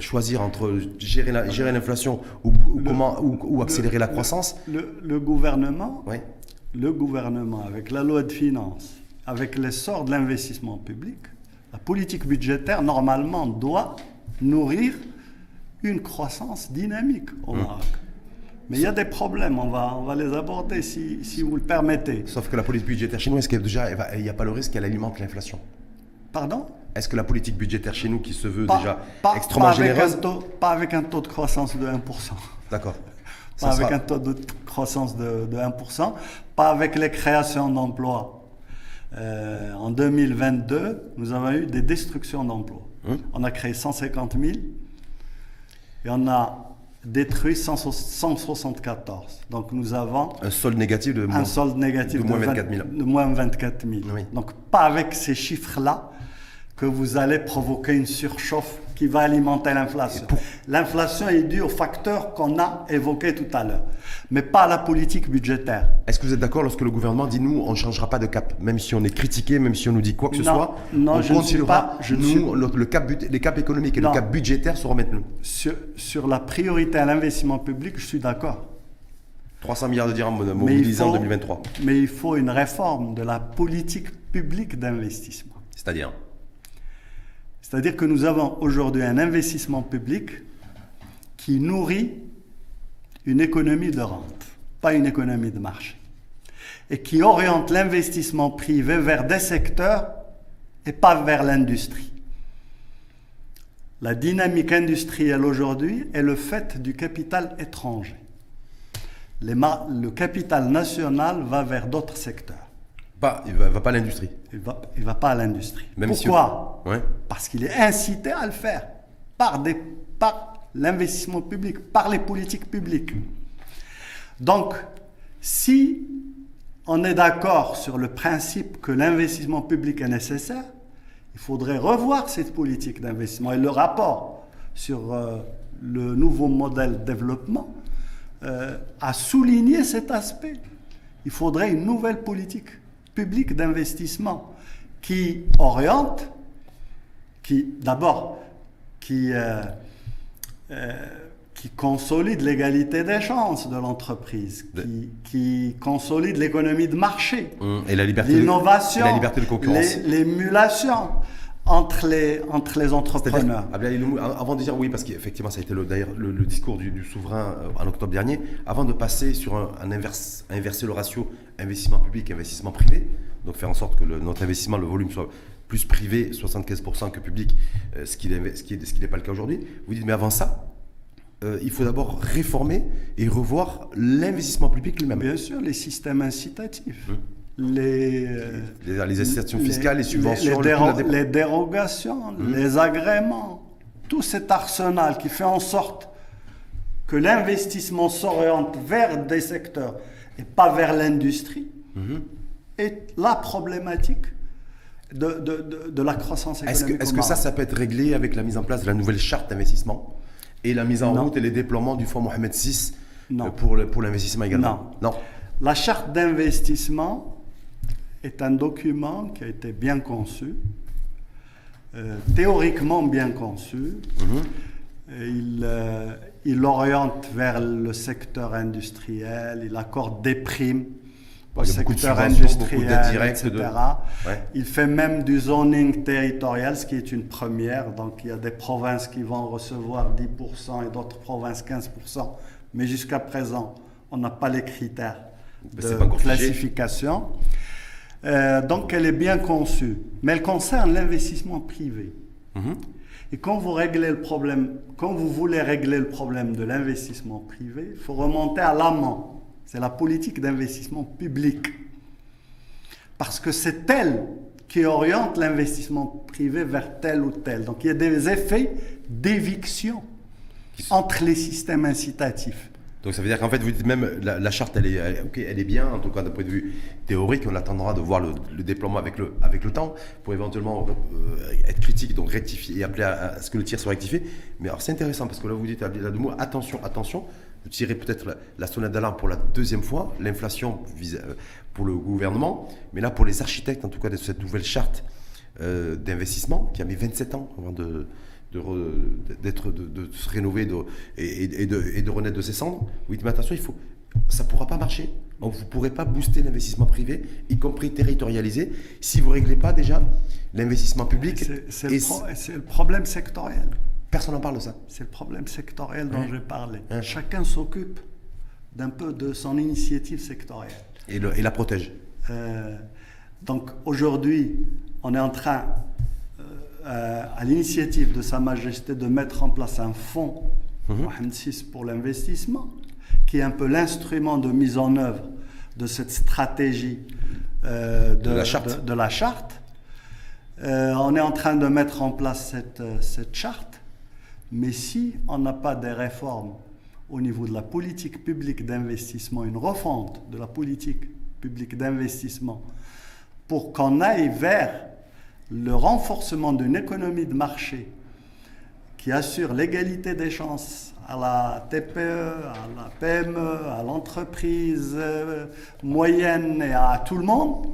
S1: choisir entre gérer l'inflation ou, comment, ou, accélérer la croissance.
S2: Le, gouvernement, le gouvernement, avec la loi de finances, avec l'essor de l'investissement public, la politique budgétaire, normalement, doit nourrir une croissance dynamique au mmh. Mais il y a des problèmes, on va, on va les aborder si, si vous le permettez.
S1: Sauf que la politique budgétaire chez nous, est-ce qu'il déjà, il n'y a pas le risque qu'elle alimente l'inflation
S2: Pardon?
S1: Est-ce que la politique budgétaire chez nous, qui se veut déjà extrêmement généreuse...
S2: pas avec un taux de croissance de 1%.
S1: D'accord.
S2: Pas avec un taux de croissance de, de 1%, pas avec les créations d'emplois euh, en 2022, nous avons eu des destructions d'emplois. Hein? On a créé 150 000 et on a détruit 174. Donc nous avons
S1: un solde négatif de,
S2: un solde négatif de, moins 24 000. De moins 24 000. Donc pas avec ces chiffres-là que vous allez provoquer une surchauffe qui va alimenter l'inflation. L'inflation est due aux facteurs qu'on a évoqués tout à l'heure, mais pas à la politique budgétaire.
S1: Est-ce que vous êtes d'accord lorsque le gouvernement dit nous, on ne changera pas de cap, même si on est critiqué, même si on nous dit quoi que ce soit
S2: Non,
S1: on
S2: je ne suis pas.
S1: Je nous, le, cap, les caps économiques et le cap budgétaire seront maintenus.
S2: Sur, sur la priorité à l'investissement public, je suis d'accord.
S1: 300 milliards de dirhams mobilisés en 2023.
S2: Mais il faut une réforme de la politique publique d'investissement.
S1: C'est-à-dire
S2: c'est-à-dire que nous avons aujourd'hui un investissement public qui nourrit une économie de rente, pas une économie de marché, et qui oriente l'investissement privé vers des secteurs et pas vers l'industrie. La dynamique industrielle aujourd'hui est le fait du capital étranger. le capital national va vers d'autres secteurs
S1: il ne va, pas à l'industrie.
S2: Il ne va, il va pas à l'industrie. Pourquoi Parce qu'il est incité à le faire par, des, par l'investissement public, par les politiques publiques. Donc, si on est d'accord sur le principe que l'investissement public est nécessaire, il faudrait revoir cette politique d'investissement et le rapport sur euh, le nouveau modèle de développement euh, a souligné cet aspect. Il faudrait une nouvelle politique public d'investissement qui oriente, qui d'abord, qui, euh, euh, qui consolide l'égalité des chances de l'entreprise, qui, qui, consolide l'économie de marché,
S1: mmh. et la liberté,
S2: l'innovation,
S1: la liberté de concurrence,
S2: l'émulation entre les, entre les entrepreneurs.
S1: Avant de dire oui, parce qu'effectivement, ça a été d'ailleurs le, discours du, souverain euh, en octobre dernier, avant de passer sur un, inverse, inverser le ratio investissement public investissement privé, donc faire en sorte que notre investissement, le volume soit plus privé, 75% que public, euh, ce qui n'est ce qui est, ce qui pas le cas aujourd'hui. Vous dites, mais avant ça, euh, il faut d'abord réformer et revoir l'investissement public lui-même.
S2: Bien sûr, les systèmes incitatifs.
S1: Hum les, les, les incitations fiscales, les, subventions,
S2: les, dérogations, hmm. les agréments, tout cet arsenal qui fait en sorte que l'investissement s'oriente vers des secteurs et pas vers l'industrie hmm. est la problématique de, de, de, la croissance économique.
S1: Est-ce que, ça, ça peut être réglé avec la mise en place de la nouvelle charte d'investissement et la mise en route et les déploiements du fonds Mohamed VI euh, pour, pour l'investissement également?
S2: Non. non. La charte d'investissement est un document qui a été bien conçu, euh, théoriquement bien conçu. Mhm. Il, euh, il, oriente vers le secteur industriel, il accorde des primes au secteur industriel, etc. Il fait même du zoning territorial, ce qui est une première. Donc il y a des provinces qui vont recevoir 10% et d'autres provinces 15%. Mais jusqu'à présent, on n'a pas les critères de classification. Euh, donc elle est bien conçue, mais elle concerne l'investissement privé. Mhm. Et quand vous réglez le problème, quand vous voulez régler le problème de l'investissement privé, il faut remonter à l'amont. C'est la politique d'investissement public. Parce que c'est elle qui oriente l'investissement privé vers tel ou tel. Donc il y a des effets d'éviction entre les systèmes incitatifs.
S1: Donc ça veut dire qu'en fait, vous dites même la, charte, elle est, elle, est bien, en tout cas d'un point de vue théorique. On attendra de voir le, déploiement avec le, avec le temps pour éventuellement euh, être critique, donc rectifier et appeler à, ce que le tir soit rectifié. Mais alors c'est intéressant parce que là vous dites à deux attention, attention. Vous tirez peut-être la, sonnette d'alarme pour la deuxième fois, l'inflation euh, pour le gouvernement, mais là pour les architectes, en tout cas de cette nouvelle charte euh, d'investissement qui a mis 27 ans avant de d'être de, se rénover et, de, renaître de ses cendres. Oui, mais attention, il faut, ça ne pourra pas marcher. vous ne pourrez pas booster l'investissement privé, y compris territorialisé, si vous ne réglez pas déjà l'investissement public.
S2: C'est le, problème sectoriel.
S1: Personne n'en parle de ça.
S2: C'est le problème sectoriel dont j'ai parlé. Chacun s'occupe d'un peu de son initiative sectorielle.
S1: Et, la protège.
S2: Euh, donc aujourd'hui, on est en train euh, à l'initiative de Sa Majesté de mettre en place un fonds mhm. pour l'investissement, qui est un peu l'instrument de mise en œuvre de cette stratégie euh, de, la charte. De, la charte. Euh, on est en train de mettre en place cette, cette charte, mais si on n'a pas des réformes au niveau de la politique publique d'investissement, une refonte de la politique publique d'investissement, pour qu'on aille vers le renforcement d'une économie de marché qui assure l'égalité des chances à la TPE, à la PME, à l'entreprise euh, moyenne et à tout le monde,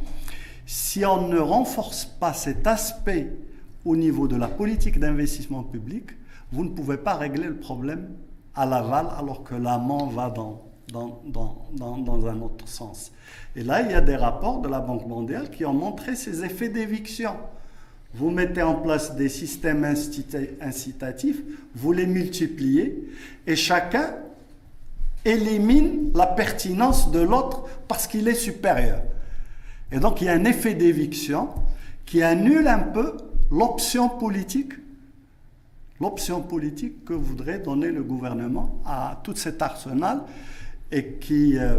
S2: si on ne renforce pas cet aspect au niveau de la politique d'investissement public, vous ne pouvez pas régler le problème à l'aval alors que l'amont va dans, dans, dans, dans, un autre sens. Et là, il y a des rapports de la Banque mondiale qui ont montré ces effets d'éviction vous mettez en place des systèmes incitatifs, vous les multipliez, et chacun élimine la pertinence de l'autre parce qu'il est supérieur. Et donc il y a un effet d'éviction qui annule un peu l'option politique, l'option politique que voudrait donner le gouvernement à tout cet arsenal et qui euh,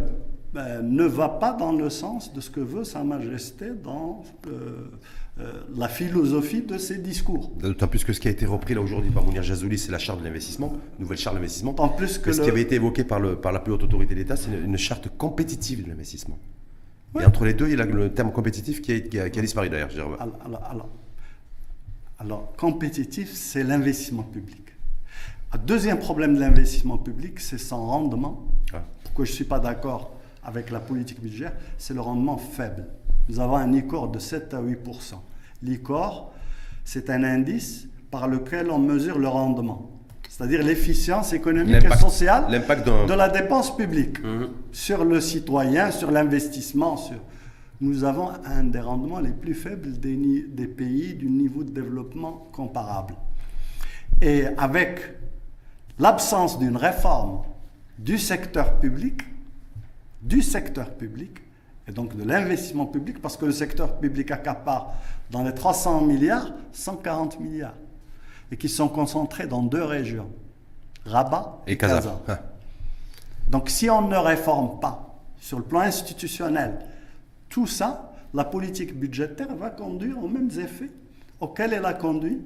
S2: ben, ne va pas dans le sens de ce que veut Sa Majesté dans... Euh, euh, la philosophie de ces discours.
S1: D'autant plus que ce qui a été repris là aujourd'hui par Mounir Jazouli, c'est la charte de l'investissement, nouvelle charte d'investissement. En plus que, ce qui avait été évoqué par, le, par la plus haute autorité de l'État, c'est une, charte compétitive de l'investissement. Et entre les deux, il y a le terme compétitif qui a, qui a, disparu d'ailleurs.
S2: Alors, alors, compétitif, c'est l'investissement public. Un deuxième problème de l'investissement public, c'est son rendement. Pourquoi je ne suis pas d'accord avec la politique budgétaire, c'est le rendement faible. Nous avons un ICOR de 7 à 8% L'ICOR, c'est un indice par lequel on mesure le rendement, c'est-à-dire l'efficience économique et sociale de la dépense publique mhm. sur le citoyen, sur l'investissement. Sur... Nous avons un des rendements les plus faibles des, des pays du niveau de développement comparable. Et avec l'absence d'une réforme du secteur public, du secteur public, et donc de l'investissement public, parce que le secteur public accapare dans les 300 milliards, 140 milliards, et qui sont concentrés dans deux régions, Rabat et, Casa. Ah. Donc si on ne réforme pas sur le plan institutionnel tout ça, la politique budgétaire va conduire aux mêmes effets auxquels elle a conduit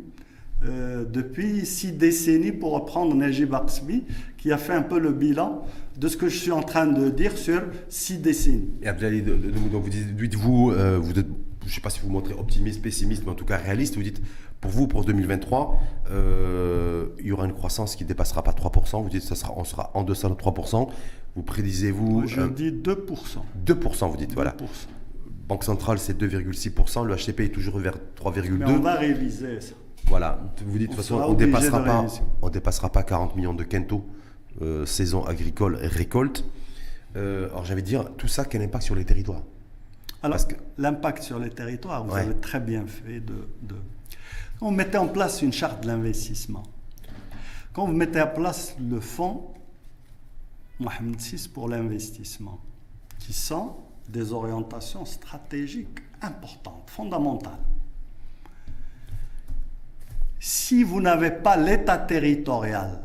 S2: euh, depuis six décennies, pour reprendre Najib Aksbi, qui a fait un peu le bilan de ce que je suis en train de dire sur six décennies.
S1: Et Abdelali, donc vous dites, vous, euh, vous je ne sais pas si vous vous montrez optimiste, pessimiste, mais en tout cas réaliste, vous dites, pour vous, pour 2023, euh, il y aura une croissance qui ne dépassera pas 3%, vous dites, ça sera, on sera en deçà de 3%, vous prédisez-vous...
S2: Je dis 2%.
S1: 2%, vous dites, 2%. voilà. Banque centrale, c'est 2,6%, le HCP est toujours vers 3,2%.
S2: On va réviser ça.
S1: Voilà, vous dites de toute façon, on ne dépassera, pas, on dépassera pas 40 millions de quintaux euh, saison agricole récolte. Euh, alors j'avais dire, tout ça, quel impact sur les territoires?
S2: Alors, l'impact sur les territoires, vous avez très bien fait de, de... On mettait en place une charte de l'investissement. Quand vous mettez en place le fonds Mohamed VI pour l'investissement, qui sont des orientations stratégiques importantes, fondamentales si vous n'avez pas l'État territorial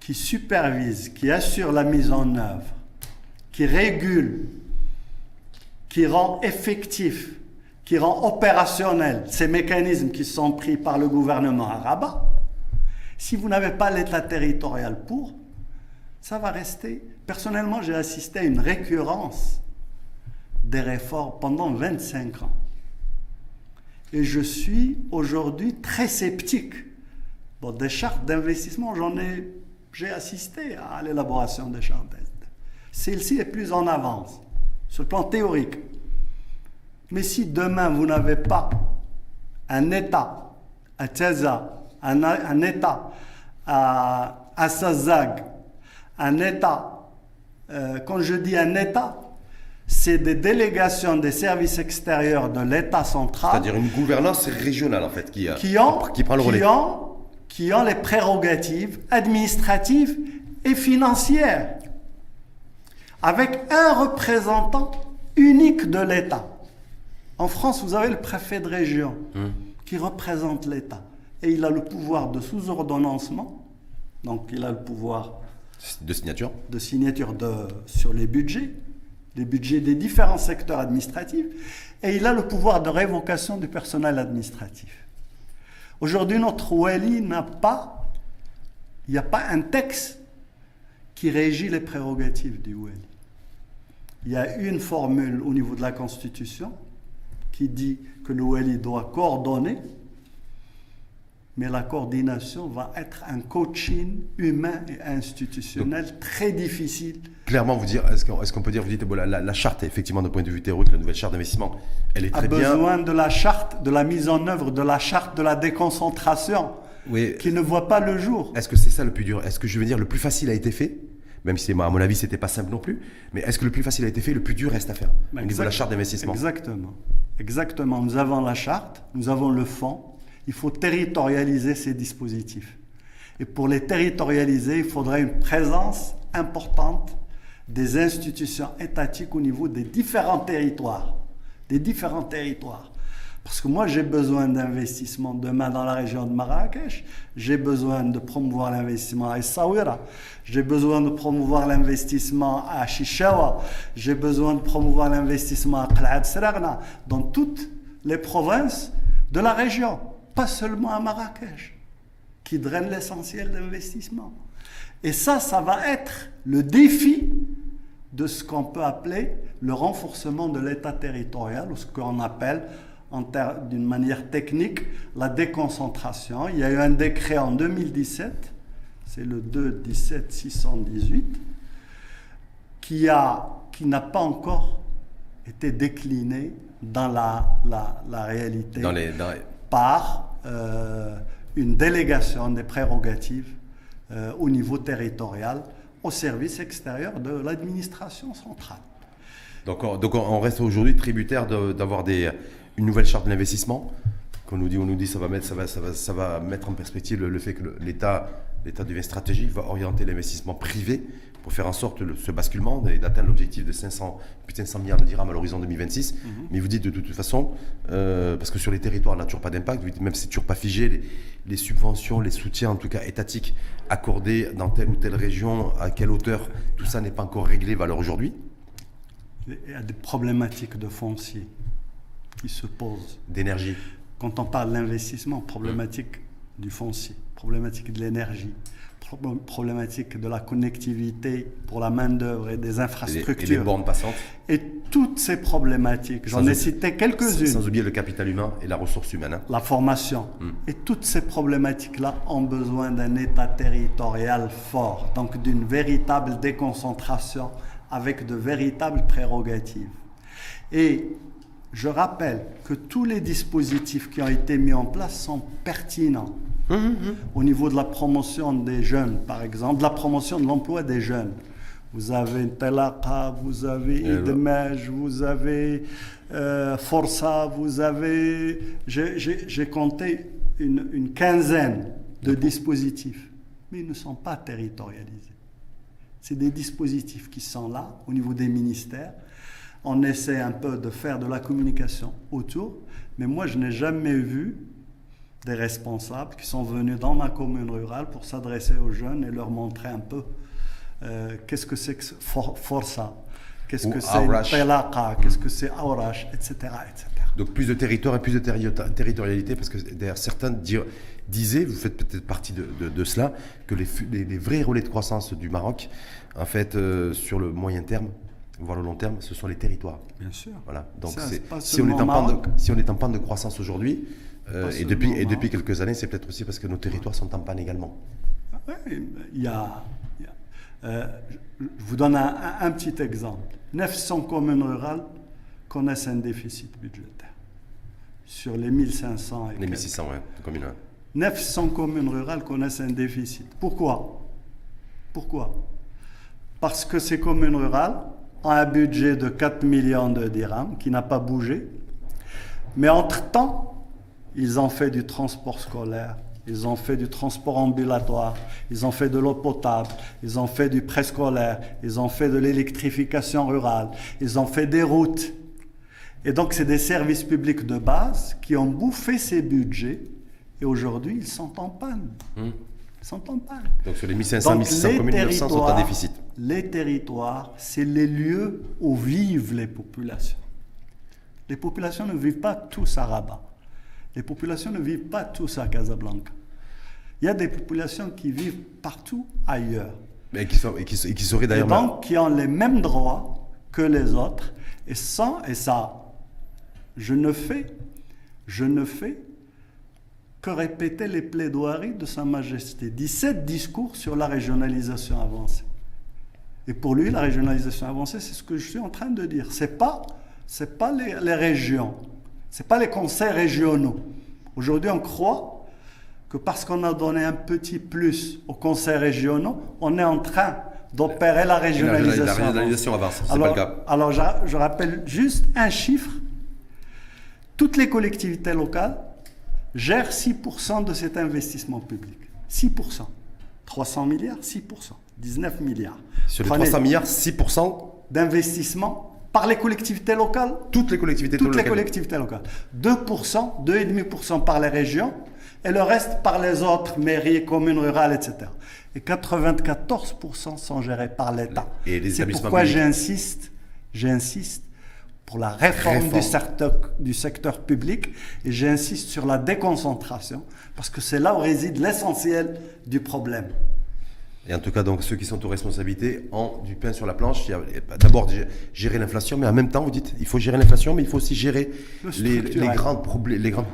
S2: qui supervise, qui assure la mise en œuvre, qui régule, qui rend effectif, qui rend opérationnel ces mécanismes qui sont pris par le gouvernement à Rabat, si vous n'avez pas l'État territorial pour, ça va rester. Personnellement, j'ai assisté à une récurrence des réformes pendant 25 ans. Et je suis aujourd'hui très sceptique. Bon, des chartes d'investissement, j'en ai, j'ai assisté à l'élaboration des chartes Celle-ci est plus en avance sur le plan théorique. Mais si demain vous n'avez pas un État à Teza, un, État à, à Sazag, un État, euh, quand je dis un État, c'est des délégations des services extérieurs de l'État central.
S1: C'est-à-dire une gouvernance régionale, en fait, qui,
S2: qui, ont, qui prend le relais. Qui ont, qui ont les prérogatives administratives et financières, avec un représentant unique de l'État. En France, vous avez le préfet de région hum. qui représente l'État. Et il a le pouvoir de sous-ordonnancement, donc il a le pouvoir
S1: de signature,
S2: de signature de, sur les budgets les budgets des différents secteurs administratifs, et il a le pouvoir de révocation du personnel administratif. Aujourd'hui, notre Wali n'a pas, il n'y a pas un texte qui régit les prérogatives du Wali. Il y a une formule au niveau de la Constitution qui dit que le Wali doit coordonner mais la coordination va être un coaching humain et institutionnel très difficile.
S1: Clairement, vous dire, est-ce qu'on peut dire, vous dites, bon, la, charte, effectivement, d'un point de vue théorique, la nouvelle charte d'investissement, elle est très bien.
S2: A besoin de la charte, de la mise en œuvre de la charte de la déconcentration, oui. qui ne voit pas le jour.
S1: Est-ce que c'est ça le plus dur? Est-ce que je veux dire, le plus facile a été fait? Même si, à mon avis, c'était pas simple non plus. Mais est-ce que le plus facile a été fait, le plus dur reste à faire au niveau de la charte d'investissement?
S2: Exactement. Exactement. Nous avons la charte, nous avons le fonds, il faut territorialiser ces dispositifs. Et pour les territorialiser, il faudrait une présence importante des institutions étatiques au niveau des différents territoires. Des différents territoires. Parce que moi, j'ai besoin d'investissement demain dans la région de Marrakech. J'ai besoin de promouvoir l'investissement à Essaouira. J'ai besoin de promouvoir l'investissement à Chichawa. J'ai besoin de promouvoir l'investissement à Qalad Seragna. Dans toutes les provinces de la région pas seulement à Marrakech, qui draine l'essentiel d'investissement. Et ça, ça va être le défi de ce qu'on peut appeler le renforcement de l'État territorial, ou ce qu'on appelle d'une manière technique la déconcentration. Il y a eu un décret en 2017, c'est le 2-17-618, qui n'a qui pas encore été décliné dans la, la, la réalité
S1: Dans les, dans-
S2: par une délégation des prérogatives euh, au niveau territorial au service extérieur de l'administration centrale.
S1: Donc, on, donc on- reste aujourd'hui tributaire de- d'avoir des, une nouvelle charte de l'investissement. Qu'on nous dit, on nous dit, ça va mettre, ça va, ça va, ça va mettre en perspective le, le fait que l'État, l'État devient stratégique, va orienter l'investissement privé pour faire en sorte le- ce basculement et d'atteindre l'objectif de 500, plus de 500 milliards de dirhams à l'horizon 2026. Mais vous dites de toute façon, euh, parce que sur les territoires, on n'a toujours pas d'impact, même si c'est toujours pas figé, les, les subventions, les soutiens, en tout cas étatiques, accordés dans telle ou telle région, à quelle hauteur, tout ça n'est pas encore réglé, valeur aujourd'hui.
S2: Il y a des problématiques de foncier qui se posent.
S1: d'énergie.
S2: Quand on parle d'investissement, problématique du foncier, problématique de l'énergie, problématique de la connectivité pour la main-d'œuvre et des
S1: et les, et les
S2: infrastructures.
S1: bornes passantes.
S2: Et toutes ces problématiques, j'en ai cité quelques-unes.
S1: Sans oublier le capital humain et la ressource humaine. hein.
S2: la formation.
S1: Mm.
S2: Et toutes ces problématiques-là ont besoin d'un État territorial fort, donc d'une véritable déconcentration avec de véritables prérogatives. Et je rappelle que tous les dispositifs qui ont été mis en place sont pertinents. Au niveau de la promotion des jeunes, par exemple, de la promotion de l'emploi des jeunes. Vous avez Telaka, vous avez. Idmej, vous avez euh, Força, vous avez. J'ai compté une, une quinzaine de dispositifs, mais ils ne sont pas territorialisés. C'est des dispositifs qui sont là au niveau des ministères. On essaie un peu de faire de la communication autour, mais moi je n'ai jamais vu des responsables qui sont venus dans ma commune rurale pour s'adresser aux jeunes et leur montrer un peu euh, qu'est-ce que c'est que For- Força, qu'est-ce que c'est. Pelaka, qu'est-ce que c'est Aurash, etc., etc.
S1: Donc plus de territoire et plus de terri- territorialité, parce que derrière certains dire- disaient, vous faites peut-être partie de, de- de cela, que les, fu- les- les vrais relais de croissance du Maroc, en fait, euh, sur le moyen terme, voire le long terme, ce sont les territoires.
S2: Bien sûr.
S1: Voilà. Donc
S2: Ça,
S1: c'est-
S2: c'est pas
S1: si, on est
S2: seulement
S1: en panne
S2: Maroc.
S1: de, si on est en panne de croissance aujourd'hui, euh, et, depuis, et depuis
S2: Maroc.
S1: quelques années, c'est peut-être aussi parce que nos territoires sont en panne également.
S2: Ouais, il y a, il y a- euh, je vous donne un, un- un petit exemple. 900 communes rurales connaissent un déficit budgétaire sur les 1500 et
S1: Les
S2: quelques.
S1: 1600, ouais, comme une...
S2: 900 communes rurales connaissent un déficit. Pourquoi? Pourquoi? Parce que ces communes rurales ont un budget de 4 millions de dirhams qui n'a pas bougé. Mais entre-temps, ils ont fait du transport scolaire, ils ont fait du transport ambulatoire, ils ont fait de l'eau potable, ils ont fait du préscolaire, ils ont fait de l'électrification rurale, ils ont fait des routes. Et donc, c'est des services publics de base qui ont bouffé ces budgets et aujourd'hui, ils sont en panne.
S1: Hmm.
S2: Ils sont en panne.
S1: Donc sur les 1500,
S2: Donc,
S1: 1600
S2: les
S1: communes, 900 sont en déficit.
S2: Les territoires, c'est les lieux où vivent les populations. Les populations ne vivent pas tous à Rabat. Les populations ne vivent pas tous à Casablanca. Il y a des populations qui vivent partout ailleurs.
S1: Et qui, sont, et qui, et qui seraient d'ailleurs...
S2: donc qui ont les mêmes droits que les autres. Et sans, et ça, je ne fais, je ne fais que répéter les plaidoiries de Sa Majesté. 17 discours sur la régionalisation avancée. Et pour lui, la régionalisation avancée, c'est ce que je suis en train de dire. C'est pas, c'est pas les, les régions, c'est pas les conseils régionaux. Aujourd'hui, on croit que parce qu'on a donné un petit plus aux conseils régionaux, on est en train d'opérer la régionalisation.
S1: la régionalisation avance,
S2: alors,
S1: pas le cas.
S2: alors, je, je rappelle juste un chiffre. Toutes les collectivités locales gèrent 6% de cet investissement public. 6%. 300 milliards, 6%. 19 milliards.
S1: Sur les
S2: Prenez
S1: 300 milliards, 6%,
S2: d'investissement par les collectivités locales,
S1: toutes les collectivités
S2: toutes les
S1: locales.
S2: collectivités locales. 2%, 2,5% par les régions et le reste par les autres mairies, communes rurales, etc. Et 94% sont gérés par l'État.
S1: Et les
S2: C'est pourquoi j'insiste, j'insiste pour la réforme,
S1: Réforme.
S2: Du, secteur, du secteur public et j'insiste sur la déconcentration parce que c'est là où réside l'essentiel du problème.
S1: Et en tout cas, donc, ceux qui sont aux responsabilités ont du pain sur la planche. Il y a d'abord gé- gérer l'inflation, mais en même temps, vous dites, il faut gérer l'inflation, mais il faut aussi gérer
S2: Le
S1: les, grands problèmes, les grandes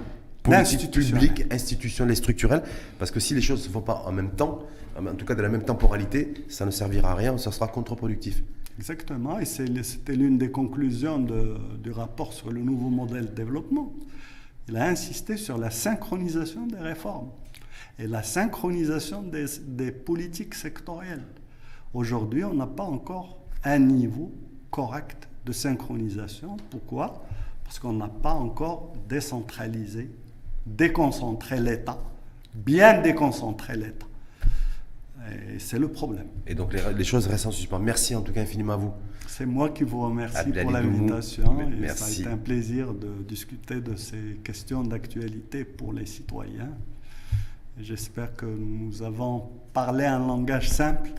S1: politiques publiques, institutionnelles et structurelles. Parce que si les choses ne se font pas en même temps, en tout cas de la même temporalité, ça ne servira à rien, ça sera contre-productif.
S2: Exactement, et c'était l'une des conclusions de, du rapport sur le nouveau modèle de développement. Il a insisté sur la synchronisation des réformes et la synchronisation des, des politiques sectorielles. Aujourd'hui, on n'a pas encore un niveau correct de synchronisation. Pourquoi? Parce qu'on n'a pas encore décentralisé, déconcentré l'État, bien déconcentré l'État. Et c'est le problème.
S1: Et donc les, choses restent en suspens. Merci en tout cas infiniment à vous.
S2: C'est moi qui vous remercie pour l'invitation. Merci. Ça a été un plaisir de discuter de ces questions d'actualité pour les citoyens. J'espère que nous avons parlé un langage simple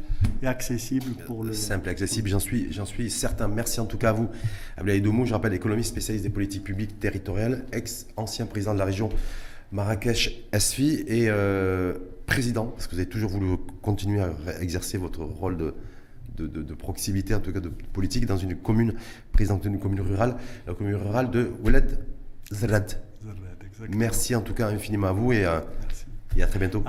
S2: et accessible pour le...
S1: Simple et accessible, j'en suis, j'en suis certain. Merci en tout cas à vous. Abdoulaye Doumou, je rappelle, économiste spécialiste des politiques publiques territoriales, ex-ancien président de la région Marrakech-Esfi et euh, président, parce que vous avez toujours voulu continuer à exercer votre rôle de, de, de, proximité, en tout cas de politique, dans une commune, président d'une commune rurale, la commune rurale de Oueled Zerad. Merci en tout cas infiniment à vous et, euh, et à très bientôt.